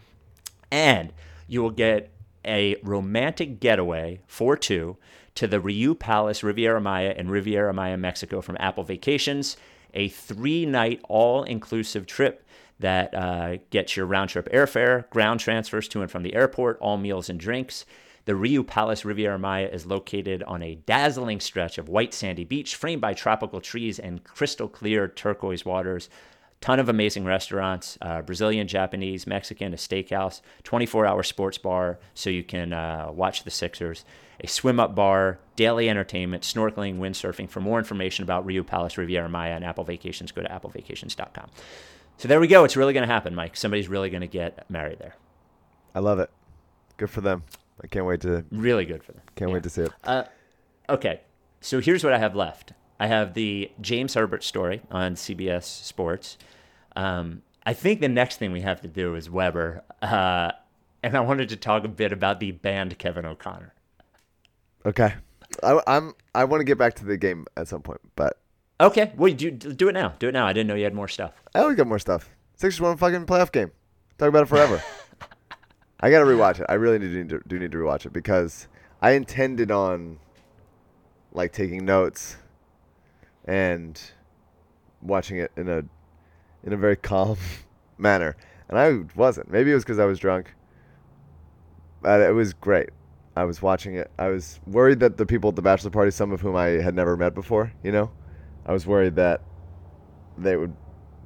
And you will get a romantic getaway for two to the Riu Palace, Riviera Maya, in Riviera Maya, Mexico from Apple Vacations. A three night all inclusive trip that uh, gets your round trip airfare, ground transfers to and from the airport, all meals and drinks. The Riu Palace Riviera Maya is located on a dazzling stretch of white sandy beach framed by tropical trees and crystal clear turquoise waters. Ton of amazing restaurants uh, brazilian japanese mexican a steakhouse 24-hour sports bar so you can uh, watch the sixers. A swim up bar daily entertainment snorkeling windsurfing. For more information about riu palace riviera maya and apple vacations go to applevacations.com so there we go it's really going to happen mike somebody's really going to get married there I love it. Good for them. I can't wait to really good for them can't Yeah. wait to see it. Uh, okay, so here's what I have left. I have the James Herbert story on CBS Sports. Um, I think the next thing we have to do is Weber, uh, and I wanted to talk a bit about the band Kevin O'Connor. Okay. I, I'm I want to get back to the game at some point, but Okay, well, do do it now. Do it now. I didn't know you had more stuff. I always got more stuff. Sixers won a fucking playoff game. Talk about it forever. I gotta rewatch it. I really do need to do need to rewatch it because I intended on like taking notes and watching it in a in a very calm manner, and I wasn't. Maybe it was because I was drunk, uh, it was great. I was watching it. I was worried that the people at the bachelor party, some of whom I had never met before, you know, I was worried that they would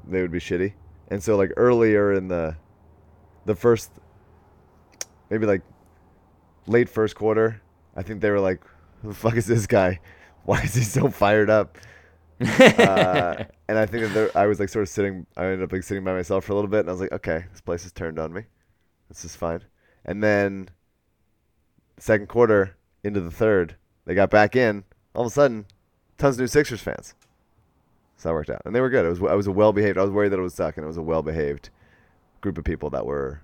they would be shitty. And so like earlier in the the first maybe like late first quarter, I think they were like, "Who the fuck is this guy? Why is he so fired up?" uh, and I think that there, I was like sort of sitting. I ended up like sitting by myself for a little bit, and I was like, "Okay, this place has turned on me. This is fine." And then second quarter into the third, they got back in. All of a sudden, tons of new Sixers fans. So that worked out, and they were good. It was I was a well behaved. I was worried that it would suck, and it was a well behaved group of people that were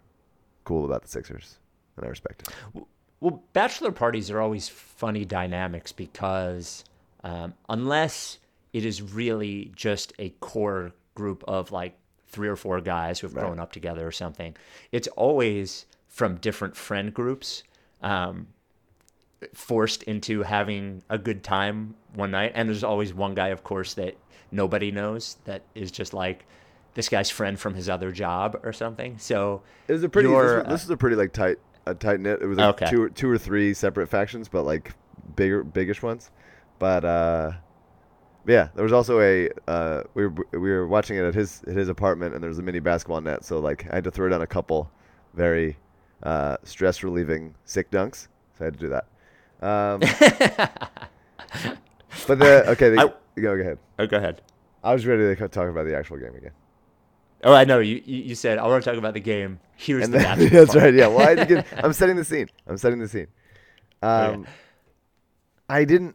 cool about the Sixers, and I respect it. Well, bachelor parties are always funny dynamics because um, unless it is really just a core group of like three or four guys who have grown up together or something, it's always from different friend groups. Um, forced into having a good time one night and there's always one guy of course that nobody knows that is just like this guy's friend from his other job or something so It was a pretty. This, was, this was a pretty like tight, a tight knit. It was like Okay. two, or- two or three separate factions, but like bigger, biggish ones. But uh, yeah, there was also a. Uh, we were we were watching it at his at his apartment, and there was a mini basketball net. So like, I had to throw down a couple very uh, stress relieving sick dunks. So I had to do that. Um, but the okay, the, I- go, go ahead. oh go ahead I was ready to talk about the actual game again. oh i know you you you said i want to talk about the game here's And the then, that's part. right. Yeah. Well, I give, I'm setting the scene. I'm setting the scene. Um, I didn't.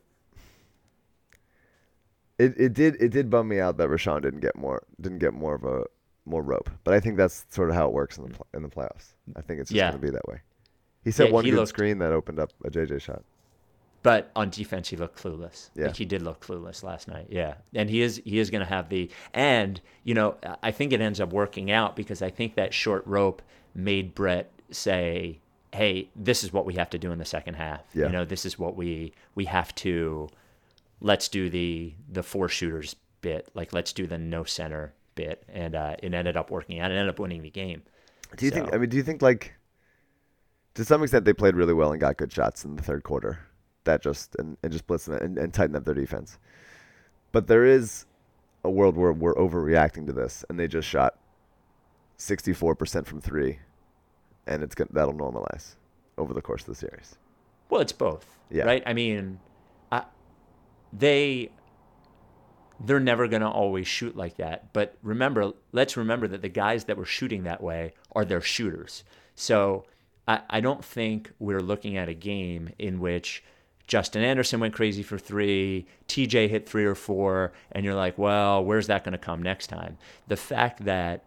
It, it did it did bum me out that Richaun didn't get more didn't get more of a more rope, but I think that's sort of how it works in the in the playoffs. I think it's just Yeah. going to be that way. He said Yeah, one he good looked- screen that opened up a JJ shot. But on defense he looked clueless. Yeah. Like he did look clueless last night. Yeah. And he is he is going to have the and you know I think it ends up working out because I think that short rope made Brett say, "Hey, this is what we have to do in the second half. Yeah. You know, this is what we we have to let's do the the four shooters bit. Like let's do the no center bit." And uh, it ended up working out. It ended up winning the game. Do you think? I mean, do you think like to some extent they played really well and got good shots in the third quarter? That just and, and just them and, and tightened up their defense. But there is a world where we're overreacting to this, and they just shot sixty-four percent from three, and it's gonna, that'll normalize over the course of the series. Well, it's both, Yeah. right? I mean, I, they they're never going to always shoot like that. But remember, let's remember that the guys that were shooting that way are their shooters. So I, I don't think we're looking at a game in which Justin Anderson went crazy for three, TJ hit three or four, and you're like, well, where's that going to come next time? The fact that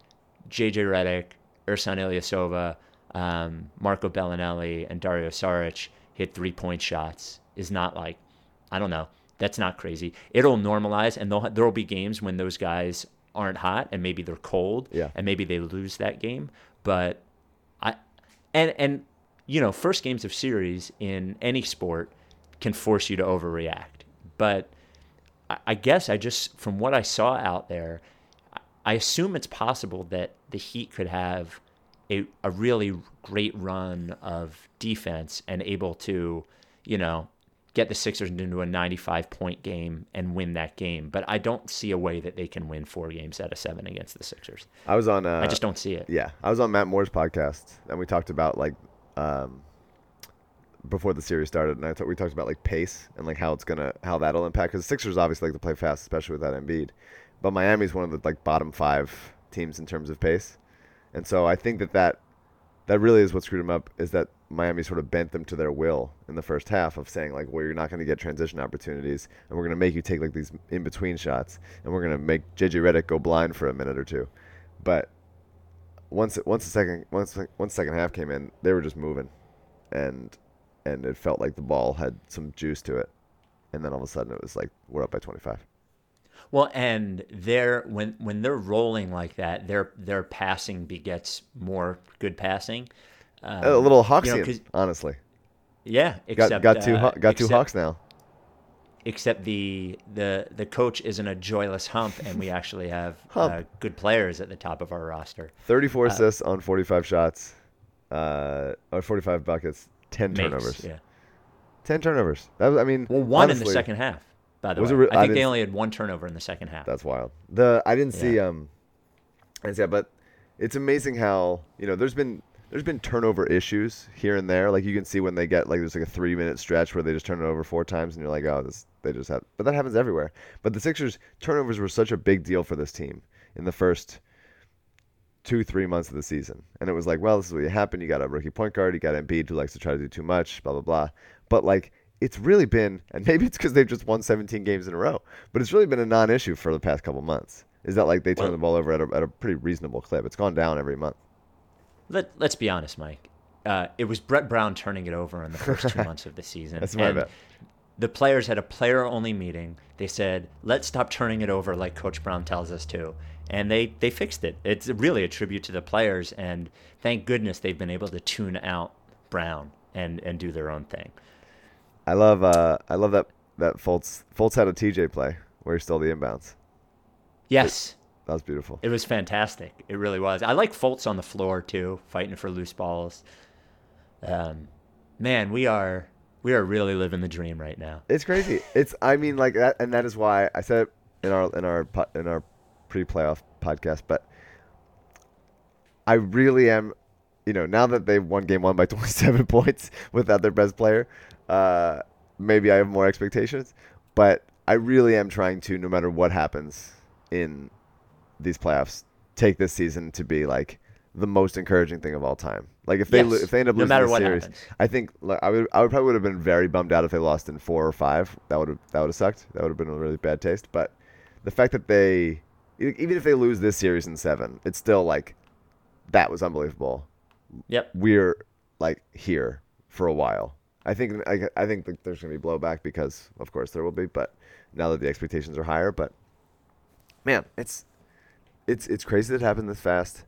JJ Redick, Ersan Ilyasova, um, Marco Belinelli, and Dario Saric hit three point shots is not like, I don't know, that's not crazy. It'll normalize, and there'll, there'll be games when those guys aren't hot and maybe they're cold, Yeah. and maybe they lose that game. But I, and and you know, first games of series in any sport can force you to overreact. But I, guess I just, from what I saw out there, I- I assume it's possible that the Heat could have a, a really great run of defense and able to, you know, get the Sixers into a 95 point game and win that game. But I don't see a way that they can win four games out of seven against the Sixers. I was on. Uh, I just don't see it. Yeah, I was on Matt Moore's podcast, and we talked about like um, before the series started, and I thought we talked about like pace and like how it's gonna how that'll impact because Sixers obviously like to play fast, especially without Embiid, but Miami's one of the like bottom five teams in terms of pace, and so I think that that that really is what screwed them up is that Miami sort of bent them to their will in the first half of saying like, well, you're not going to get transition opportunities, and we're going to make you take like these in between shots, and we're going to make JJ Redick go blind for a minute or two, but once once the second once once second half came in, they were just moving, and and it felt like the ball had some juice to it, and then all of a sudden it was like we're up by 25. Well, and they're when when they're rolling like that, their their passing begets more good passing. Um, a little you know, honestly. yeah, Got except got two uh, got two except- Hawks now. Except the the the coach isn't a joyless hump, and we actually have uh, good players at the top of our roster. 34 assists on 45 shots. uh, or 45 buckets, 10 Makes, turnovers. Yeah. 10 turnovers. That was, I mean, Well, one in the second half. By the way, re- I I think they only had one turnover in the second half. That's wild. The I didn't see Yeah. um, I didn't see that, but it's amazing how you know there's been there's been turnover issues here and there. Like you can see when they get like there's like a three minute stretch where they just turn it over four times, and you're like, oh, this they just have. But that happens everywhere. But the Sixers turnovers were such a big deal for this team in the first two three months of the season, and it was like, well, this is what happened. You got a rookie point guard, you got Embiid who likes to try to do too much, blah blah blah. But like. It's really been, and maybe it's because they've just won 17 games in a row, but it's really been a non-issue for the past couple months. Is that like they turn Well- the ball over at a, at a pretty reasonable clip? It's gone down every month. Let, let's be honest, Mike. Uh, it was Brett Brown turning it over in the first two months of the season. That's my and bet. The players had a player only meeting. They said, let's stop turning it over like Coach Brown tells us to. And they, they fixed it. It's really a tribute to the players. And thank goodness they've been able to tune out Brown and, and do their own thing. I love uh I love that that Fultz Fultz had a TJ play where he stole the inbounds. Yes, That was beautiful. it was fantastic. It really was. I like Fultz on the floor too, fighting for loose balls. Um, man, we are we are really living the dream right now. It's crazy. It's I mean like that, and that is why I said it in our in our in our pre-playoff podcast. But I really am, you know, now that they've won game one by 27 points without their best player, uh, maybe I have more expectations. But I really am trying to, no matter what happens in these playoffs, take this season to be like the most encouraging thing of all time. Like if they Yes, lo- if they end up no losing matter the what series, happens. I think like, I would I would probably would have been very bummed out if they lost in four or five. That would have that would have sucked. That would have been a really bad taste. But the fact that they even if they lose this series in seven, it's still like that was unbelievable. Yep. We're like here for a while. I think I, I think that there's gonna be blowback because of course there will be. But now that the expectations are higher, but man, it's it's it's crazy that it happened this fast.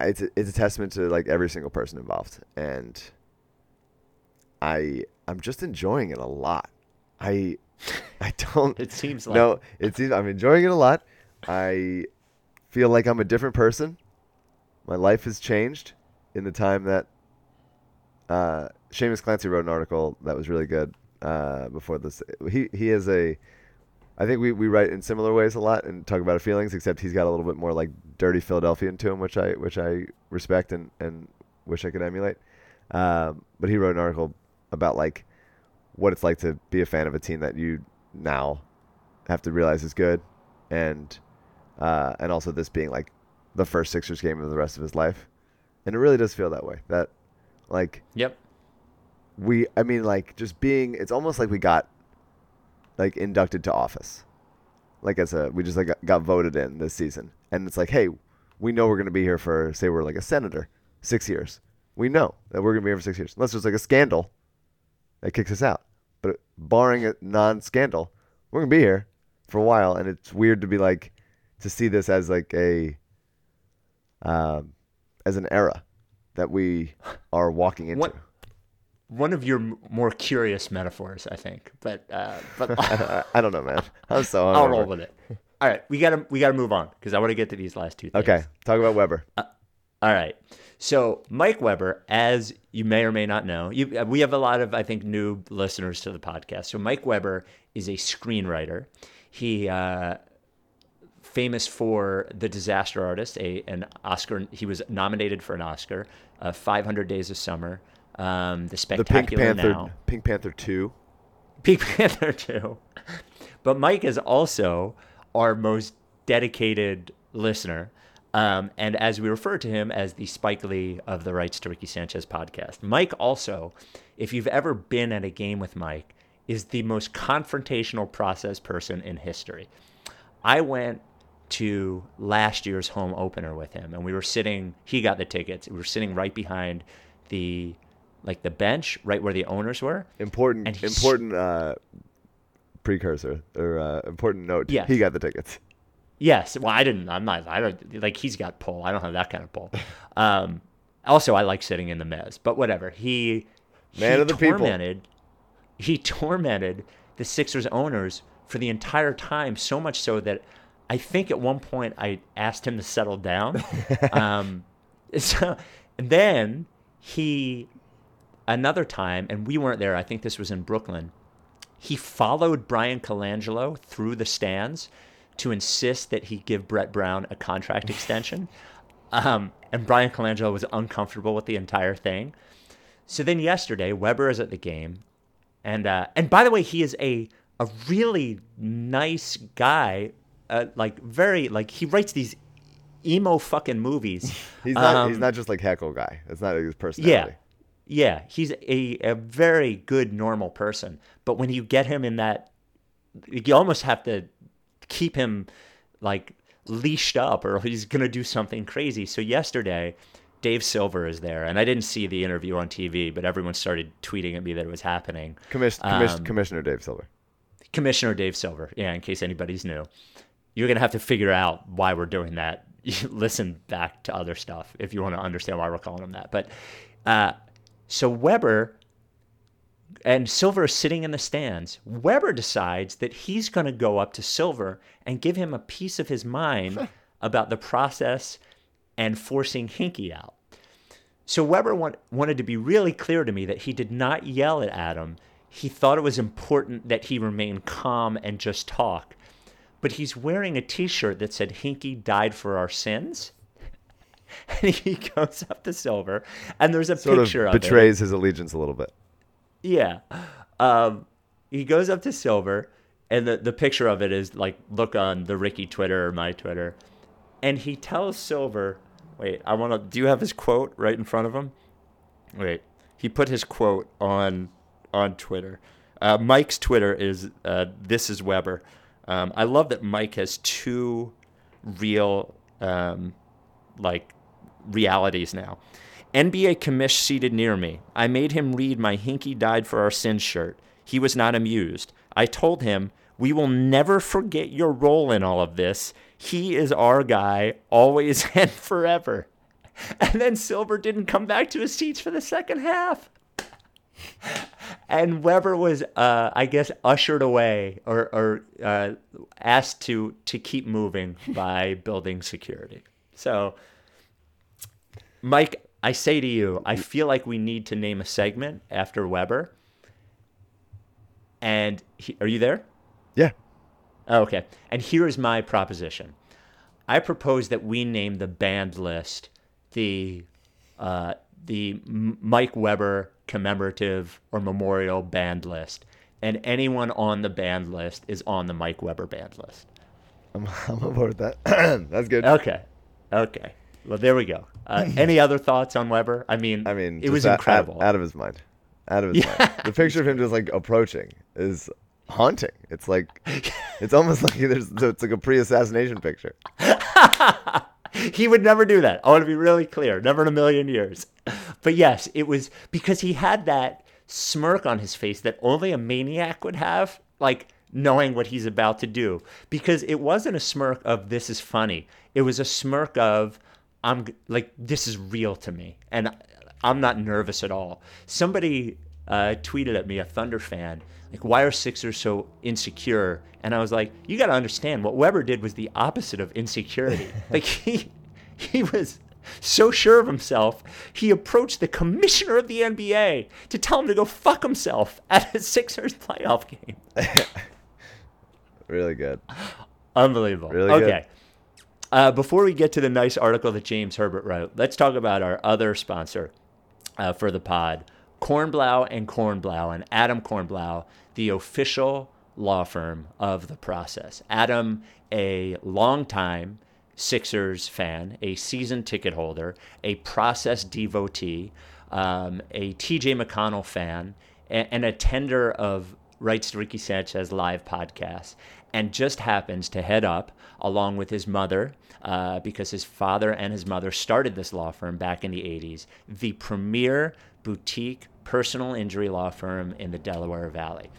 It's a, it's a testament to like every single person involved, and I I'm just enjoying it a lot. I I don't. It seems like no. It seems I'm enjoying it a lot. I feel like I'm a different person. My life has changed in the time that uh, Seamus Clancy wrote an article that was really good uh, before this. He he is a I think we, we write in similar ways a lot and talk about our feelings, except he's got a little bit more like dirty Philadelphian to him, which I which I respect and, and wish I could emulate. Um, but he wrote an article about like what it's like to be a fan of a team that you now have to realize is good, and uh, and also this being like the first Sixers game of the rest of his life, and it really does feel that way. That like Yep. we i mean like just being it's almost like we got like inducted to office like as a we just like got, voted in this season and it's like hey we know we're going to be here for say we're like a senator six years we know that we're going to be here for six years unless there's like a scandal that kicks us out but barring a non-scandal we're to be here for a while and it's weird to be like to see this as like a um as an era that we are walking into What- One of your more curious metaphors, I think, but uh, but I, don't know, man. I'm so I'll roll with it. All right, we gotta we gotta move on because I want to get to these last two things. Okay, talk about Weber. All right. So Mike Weber, as you may or may not know, you, uh, we have a lot of I think new listeners to the podcast. So Mike Weber is a screenwriter. He uh, famous for The Disaster Artist, a an Oscar. He was nominated for an Oscar. Uh, 500 Days of Summer. Um, the the Pink Spectacular Panther, Now. Pink Panther Two. Pink Panther Two. But Mike is also our most dedicated listener. Um, and as we refer to him as the Spike Lee of the Rights to Ricky Sanchez podcast, Mike also, if you've ever been at a game with Mike, is the most confrontational process person in history. I went to last year's home opener with him, and we were sitting. He got the tickets. We were sitting right behind the, like the bench, right where the owners were. Important, And important uh, precursor or uh, important note. yeah he got the tickets. Yes. Well, I didn't. I'm not. I don't like. He's got pull. I don't have that kind of pull. Um, also, I like sitting in the mez, but whatever. He Man he of the people. tormented. He tormented the Sixers owners for the entire time, so much so that I think at one point I asked him to settle down. um, so And then he, another time, and we weren't there, I think this was in Brooklyn, he followed Bryan Colangelo through the stands to insist that he give Brett Brown a contract extension. Um, and Bryan Colangelo was uncomfortable with the entire thing. So then yesterday, Weber is at the game, and uh, and by the way, he is a a really nice guy, uh, like very like he writes these emo fucking movies. He's not. he's Um, not just like heckle guy. It's not his personality. Yeah, yeah, he's a, a very good normal person. But when you get him in that, you almost have to keep him like leashed up, or he's gonna do something crazy. So yesterday, Dave Silver is there, and I didn't see the interview on TV, but everyone started tweeting at me that it was happening. Commis- commis- Um, Commissioner Dave Silver. Commissioner Dave Silver. Yeah, in case anybody's new. You're going to have to figure out why we're doing that. Listen back to other stuff if you want to understand why we're calling him that. But uh, so Weber and Silver is sitting in the stands. Weber decides that he's going to go up to Silver and give him a piece of his mind about the process and forcing Hinkie out. So Weber want, wanted to be really clear to me that he did not yell at Adam. He thought it was important that he remain calm and just talk. But he's wearing a T-shirt that said "Hinkie died for our sins," and he goes up to Silver, and there's a Sort picture of of, betrays his allegiance a little bit. Yeah. Um, he goes up to Silver, and the, the picture of it is like, look on the Ricky Twitter or my Twitter. And he tells Silver, wait, I want to, do you have his quote right in front of him? Wait, he put his quote on on Twitter. Uh, Mike's Twitter is uh, this is Weber. Um, I love that Mike has two real um, like realities now. NBA commish seated near me. I made him read my Hinkie Died for Our Sins shirt. He was not amused. I told him, We will never forget your role in all of this. He is our guy, always and forever. And then Silver didn't come back to his seats for the second half. And Weber was, uh, I guess, ushered away or, or uh, asked to to keep moving by building security. So, Mike, I say to you, I feel like we need to name a segment after Weber. And he, are you there? Yeah. Oh, okay. And here is my proposition. I propose that we name the ban list the uh, the Mike Weber commemorative or memorial ban list, and anyone on the ban list is on the Mike Weber ban list. I'm, I'm on board with that. That's good. Okay, okay. Well, there we go. Uh, any other thoughts on Weber? I mean, I mean, it was out- out- incredible. Out, of his mind. Out of his mind. The picture of him just like approaching is haunting. It's like, it's almost like there's, it's like a pre-assassination picture. he would never do that. I want to be really clear. Never in a million years. But yes, it was because he had that smirk on his face that only a maniac would have, like knowing what he's about to do. Because it wasn't a smirk of this is funny. It was a smirk of I'm like this is real to me, and I'm not nervous at all. Somebody uh, tweeted at me, a Thunder fan, like, why are Sixers so insecure? And I was like, you got to understand, what Weber did was the opposite of insecurity. like, he, he was so sure of himself, he approached the commissioner of the NBA to tell him to go fuck himself at a Sixers playoff game. Really good. Unbelievable. Really good. Uh, before we get to the nice article that James Herbert wrote, let's talk about our other sponsor uh, for the pod, Kornblau and Kornblau, and Adam Kornblau, the official law firm of the process. Adam, a longtime Sixers fan, a season ticket holder, a process devotee, um, a TJ McConnell fan, a- and a tender of Rights to Ricky Sanchez live podcast, and just happens to head up along with his mother, uh, because his father and his mother started this law firm back in the 80s, the premier boutique personal injury law firm in the Delaware Valley.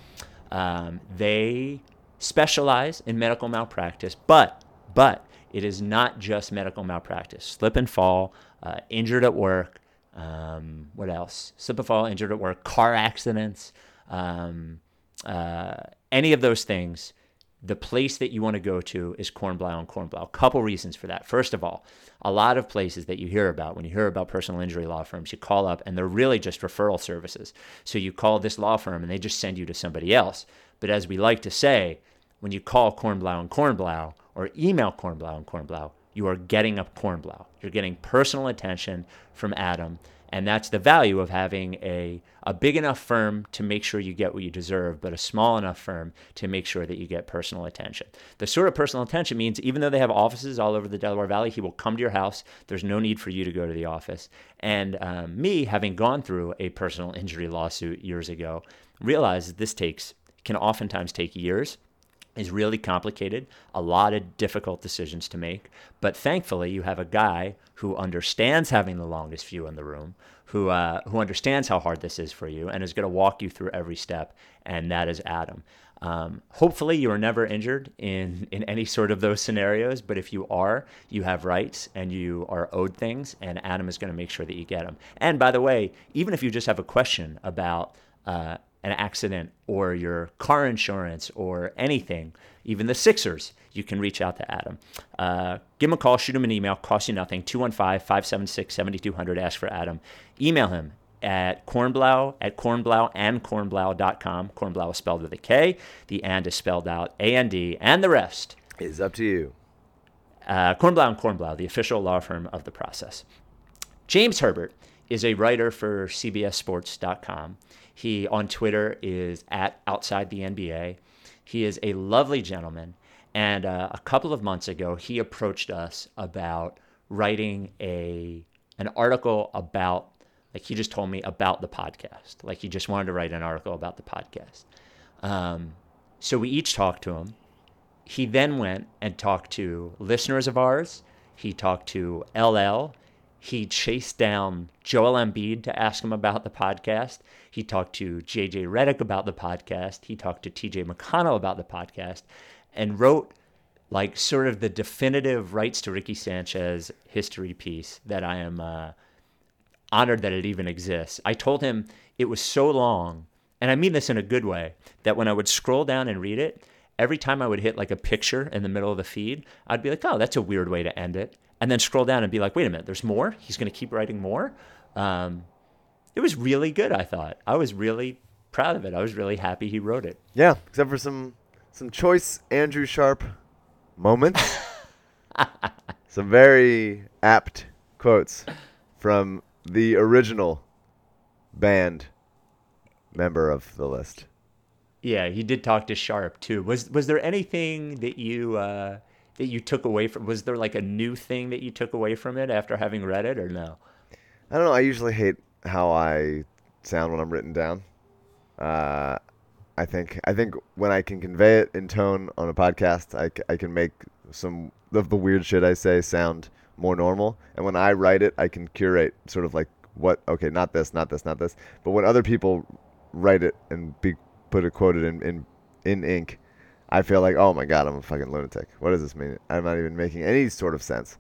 Um, they specialize in medical malpractice, but but it is not just medical malpractice. Slip and fall, uh, injured at work. Um, what else? Slip and fall, injured at work, car accidents, um, uh, any of those things. The place that you want to go to is Kornblau and Kornblau. Couple reasons for that. First of all, a lot of places that you hear about when you hear about personal injury law firms, you call up and they're really just referral services. So you call this law firm and they just send you to somebody else. But as we like to say, when you call Kornblau and Kornblau or email Kornblau and Kornblau, you are getting a Kornblau. You're getting personal attention from Adam and that's the value of having a, a big enough firm to make sure you get what you deserve, but a small enough firm to make sure that you get personal attention. The sort of personal attention means even though they have offices all over the Delaware Valley, he will come to your house. There's no need for you to go to the office. And um, me, having gone through a personal injury lawsuit years ago, realized this takes can oftentimes take years is really complicated, a lot of difficult decisions to make. But thankfully, you have a guy who understands having the longest view in the room, who uh, who understands how hard this is for you, and is going to walk you through every step. And that is Adam. Um, hopefully, you are never injured in in any sort of those scenarios. But if you are, you have rights and you are owed things, and Adam is going to make sure that you get them. And by the way, even if you just have a question about uh, an accident or your car insurance or anything, even the Sixers, you can reach out to Adam. Uh, give him a call, shoot him an email, cost you nothing, 215 576 7200, ask for Adam. Email him at kornblau at kornblau and kornblau.com. Kornblau is spelled with a K, the and is spelled out A A N D, and the rest is up to you. Uh, Kornblau and Kornblau, the official law firm of the process. James Herbert is a writer for CBSSports.com. He on Twitter is at outside the NBA. He is a lovely gentleman. And uh, a couple of months ago, he approached us about writing a an article about like he just told me about the podcast. Like he just wanted to write an article about the podcast. Um, so we each talked to him. He then went and talked to listeners of ours. He talked to LL. He chased down Joel Embiid to ask him about the podcast. He talked to JJ Redick about the podcast. He talked to TJ McConnell about the podcast and wrote like sort of the definitive rights to Ricky Sanchez history piece that I am uh, honored that it even exists. I told him it was so long, and I mean this in a good way, that when I would scroll down and read it, every time I would hit like a picture in the middle of the feed, I'd be like, oh, that's a weird way to end it and then scroll down and be like, wait a minute, there's more. He's going to keep writing more. Um, it was really good. I thought I was really proud of it. I was really happy he wrote it. Yeah, except for some some choice Andrew Sharp moments. some very apt quotes from the original band member of the list. Yeah, he did talk to Sharp too. Was was there anything that you uh, that you took away from? Was there like a new thing that you took away from it after having read it, or no? I don't know. I usually hate how I sound when I'm written down. Uh, I think I think when I can convey it in tone on a podcast, I, I can make some of the weird shit I say sound more normal. And when I write it, I can curate sort of like what okay, not this, not this, not this. But when other people write it and be put it quoted in in, in ink, I feel like, oh my god, I'm a fucking lunatic. What does this mean? I'm not even making any sort of sense.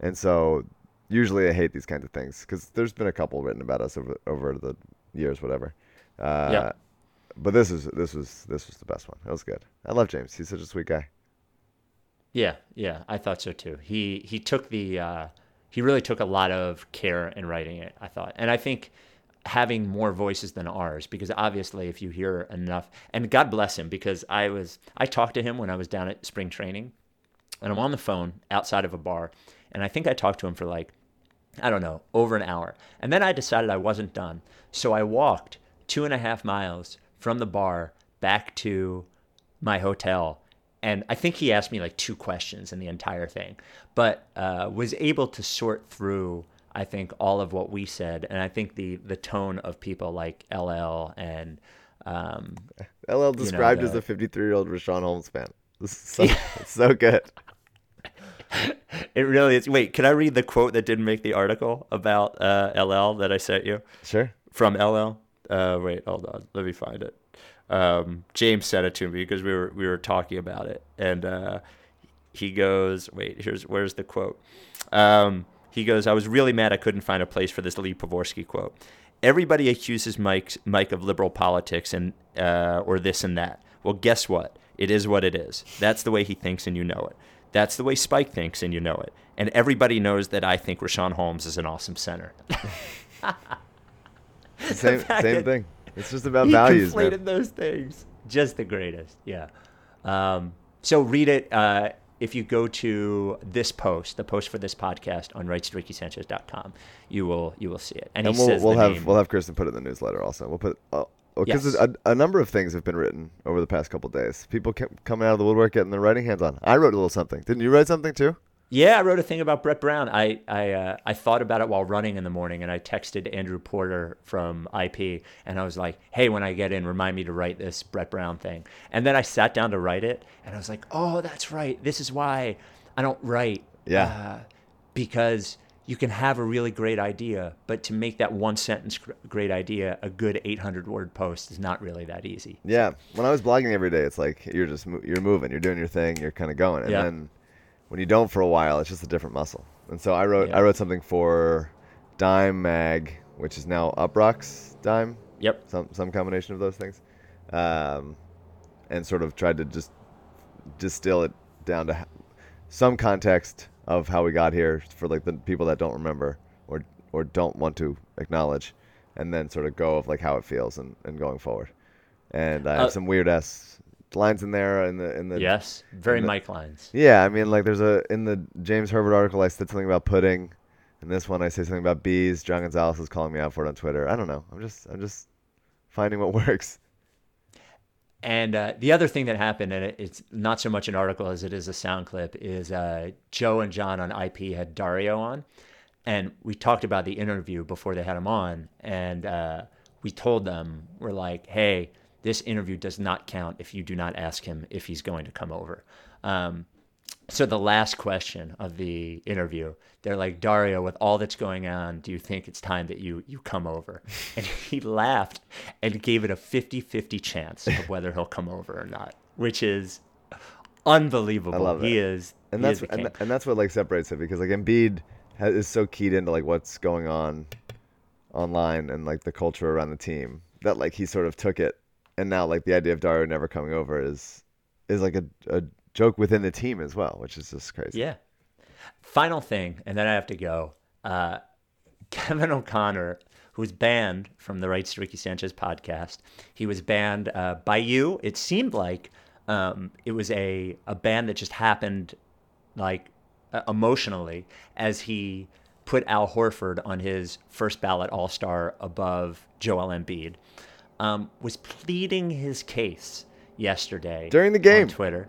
And so usually I hate these kinds of things because there's been a couple written about us over over the years, whatever. Uh, yeah. But this is this was this was the best one. It was good. I love James. He's such a sweet guy. Yeah, yeah, I thought so too. He he took the uh, he really took a lot of care in writing it. I thought, and I think having more voices than ours because obviously if you hear enough and God bless him because I was I talked to him when I was down at spring training and I'm on the phone outside of a bar and I think I talked to him for like I don't know over an hour. And then I decided I wasn't done. So I walked two and a half miles from the bar back to my hotel and I think he asked me like two questions in the entire thing. But uh, was able to sort through I think all of what we said, and I think the the tone of people like LL and um, LL described you know, the, as a 53 year old Richaun Holmes fan. So, so good. It really is. Wait, can I read the quote that didn't make the article about uh, LL that I sent you? Sure. From LL. Uh, wait, hold on. Let me find it. Um, James sent it to me because we were we were talking about it, and uh, he goes, "Wait, here's where's the quote." Um, he goes, I was really mad I couldn't find a place for this Lee Pavorsky quote. Everybody accuses Mike, Mike of liberal politics and uh, or this and that. Well, guess what? It is what it is. That's the way he thinks, and you know it. That's the way Spike thinks, and you know it. And everybody knows that I think Richaun Holmes is an awesome center. Same same thing. It's just about he values, conflated man. those things. Just the greatest. Yeah. Um, so read it. Uh, if you go to this post, the post for this podcast on rightstrickysanchez.com, you will you will see it. And, And he we'll says we'll have name. we'll have Kristen put it in the newsletter also. We'll put uh, oh, because Yes. a, a number of things have been written over the past couple days. People kept coming out of the woodwork getting their writing hands on. I wrote a little something. Didn't you write something too? Yeah, I wrote a thing about Brett Brown. I I uh, I thought about it while running in the morning, and I texted Andrew Porter from IP, and I was like, "Hey, when I get in, remind me to write this Brett Brown thing." And then I sat down to write it, and I was like, "Oh, that's right. This is why I don't write." Yeah. Uh, because you can have a really great idea, but to make that one sentence great idea a good 800 word post is not really that easy. Yeah. When I was blogging every day, it's like you're just you're moving, you're doing your thing, you're kind of going, and Yeah. then when you don't for a while, it's just a different muscle. And so I wrote Yeah. I wrote something for Dime Mag, which is now Uproxx Dime, Yep. some some combination of those things, um, and sort of tried to just distill it down to some context of how we got here for like the people that don't remember or or don't want to acknowledge, and then sort of go of like how it feels and, and going forward. And I have Uh, some weird ass lines in there in the in the Yes. Very the- Mike lines. yeah, I mean, like, there's a in the James Herbert article, I said something about pudding. In this one, I say something about bees. John Gonzalez is calling me out for it on Twitter. I don't know. I'm just, I'm just finding what works. And uh, the other thing that happened, and it's not so much an article as it is a sound clip, is uh, Joe and John on IP had Dario on, and we talked about the interview before they had him on, and uh, we told them we're like, hey, this interview does not count if you do not ask him if he's going to come over. Um, so the last question of the interview, they're like, Dario, with all that's going on, do you think it's time that you you come over? And he laughed and gave it a 50-50 chance of whether he'll come over or not, which is unbelievable. I love he is And he that's is and, and that's what like separates it because like Embiid ha is so keyed into like what's going on online and like the culture around the team that like he sort of took it, and now like the idea of Dario never coming over is is like a a joke within the team as well, which is just crazy. Yeah. Final thing, and then I have to go. Uh, Kevin O'Connor, who's banned from the Rights to Ricky Sanchez podcast, he was banned uh, by you. It seemed like um, it was a, a ban that just happened like uh, emotionally as he put Al Horford on his first ballot All Star above Joel Embiid. Um, was pleading his case yesterday During the game. on Twitter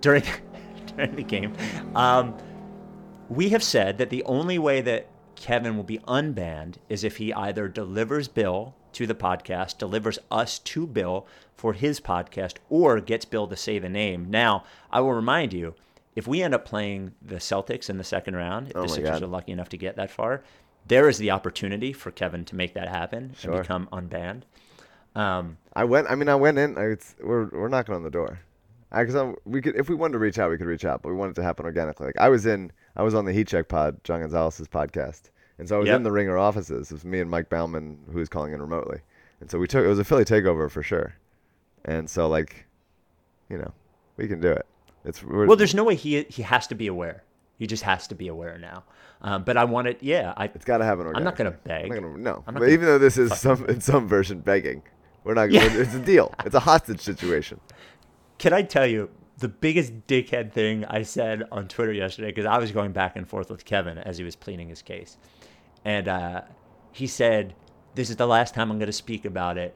during during the game. Um, we have said that the only way that Kevin will be unbanned is if he either delivers Bill to the podcast, delivers us to Bill for his podcast, or gets Bill to say the name. Now, I will remind you, if we end up playing the Celtics in the second round, if Oh the Sixers God. are lucky enough to get that far, there is the opportunity for Kevin to make that happen Sure. and become unbanned. Um, I went. I mean, I went in. I, it's, we're we're knocking on the door. Because we could, if we wanted to reach out, we could reach out, but we wanted it to happen organically. Like I was in, I was on the Heat Check Pod, John Gonzalez's podcast, and so I was Yep. in the Ringer offices. It was me and Mike Baumann who was calling in remotely, and so we took. It was a Philly takeover for sure, and so like, you know, we can do it. It's we're, Well, there's no way he he has to be aware. He just has to be aware now. Um, but I want it. Yeah, I. It's got to happen organically. I'm not gonna I'm beg. not gonna, no, I'm not but even though this is some in some version begging, we're not. Yeah. It's a deal. It's a hostage situation. Can I tell you the biggest dickhead thing I said on Twitter yesterday? Because I was going back and forth with Kevin as he was pleading his case, and uh, he said, "This is the last time I'm going to speak about it.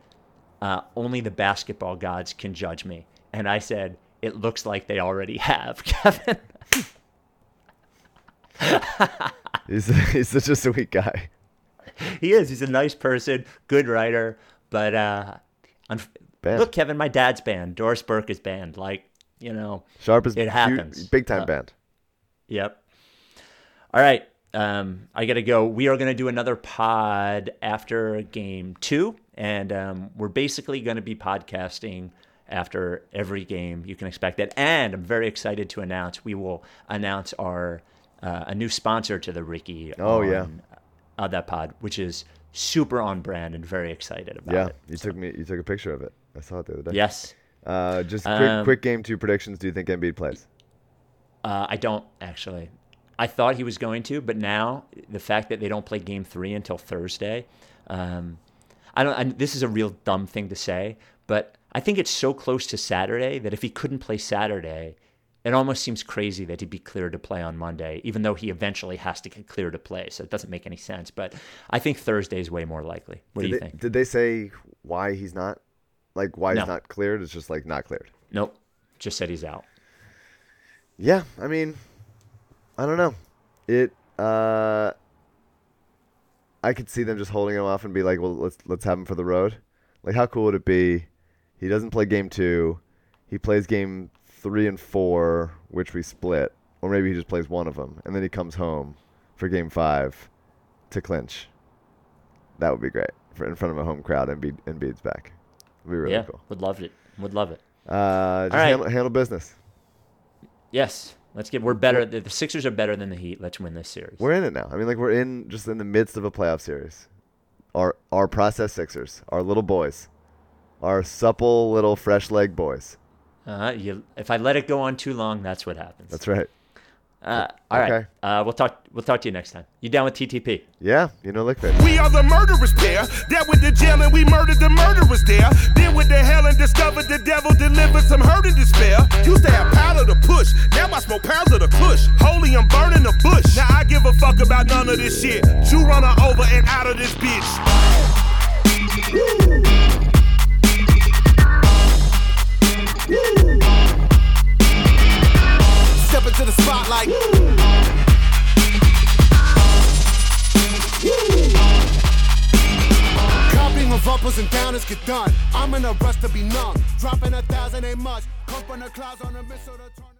Uh, only the basketball gods can judge me." And I said, "It looks like they already have, Kevin." He's he's such a sweet guy. he is. He's a nice person, good writer, but uh, unf- look, Kevin, my dad's banned. Doris Burke is banned. Like, you know, Sharp is It huge- happens. big time Uh, banned. Yep. All right. Um, I got to go. We are going to do another pod after game two. And um, we're basically going to be podcasting after every game. You can expect that. And I'm very excited to announce we will announce our uh, a new sponsor to the Ricky. Oh, yeah. on, uh, that pod, which is super on brand and very excited about Yeah, it. Yeah, you took me. You took a picture of it. I saw it the other day. Yes. Uh, just quick, Um, quick game two predictions. Do you think Embiid plays? Uh, I don't actually. I thought he was going to, but now the fact that they don't play Game Three until Thursday, um, I don't. I, this is a real dumb thing to say, but I think it's so close to Saturday that if he couldn't play Saturday, it almost seems crazy that he'd be cleared to play on Monday, even though he eventually has to get cleared to play. So it doesn't make any sense. But I think Thursday is way more likely. What did do you they, think? Did they say why he's not? Like why No. he's not cleared? It's just like not cleared. Nope. Just said he's out. Yeah, I mean, I don't know. It. uh I could see them just holding him off and be like, "Well, let's let's have him for the road." Like, how cool would it be? He doesn't play game two. He plays game three and four, which we split, or maybe he just plays one of them, and then he comes home for game five to clinch. That would be great for in front of a home crowd and Embiid, Embiid's back. Would be really yeah, cool. would love it. Would love it. Uh, just right. handle, handle business. Yes. Let's get. We're better. The, the Sixers are better than the Heat. Let's win this series. We're in it now. I mean, like we're in just in the midst of a playoff series. Our our process Sixers, our little boys, our supple little fresh leg boys. Uh, you, if I let it go on too long, that's what happens. That's right. Uh, all right. Okay. Uh, we'll talk. We'll talk to you next time. You down with TTP? Yeah, you know Lickfit. We are the murderers pair. That with the jail and we murdered the murderers there. Then with the hell and discovered the devil delivered some hurt and despair. Used to have powder to push. Now I smoke pounds of the kush. Holy, I'm burning the bush. Now I give a fuck about none of this shit. You run her over and out of this bitch. Step into the spotlight. Copying of uppers and downers get done. I'm in a rush to be numb. Dropping a thousand ain't much. Come from the clouds on a missile to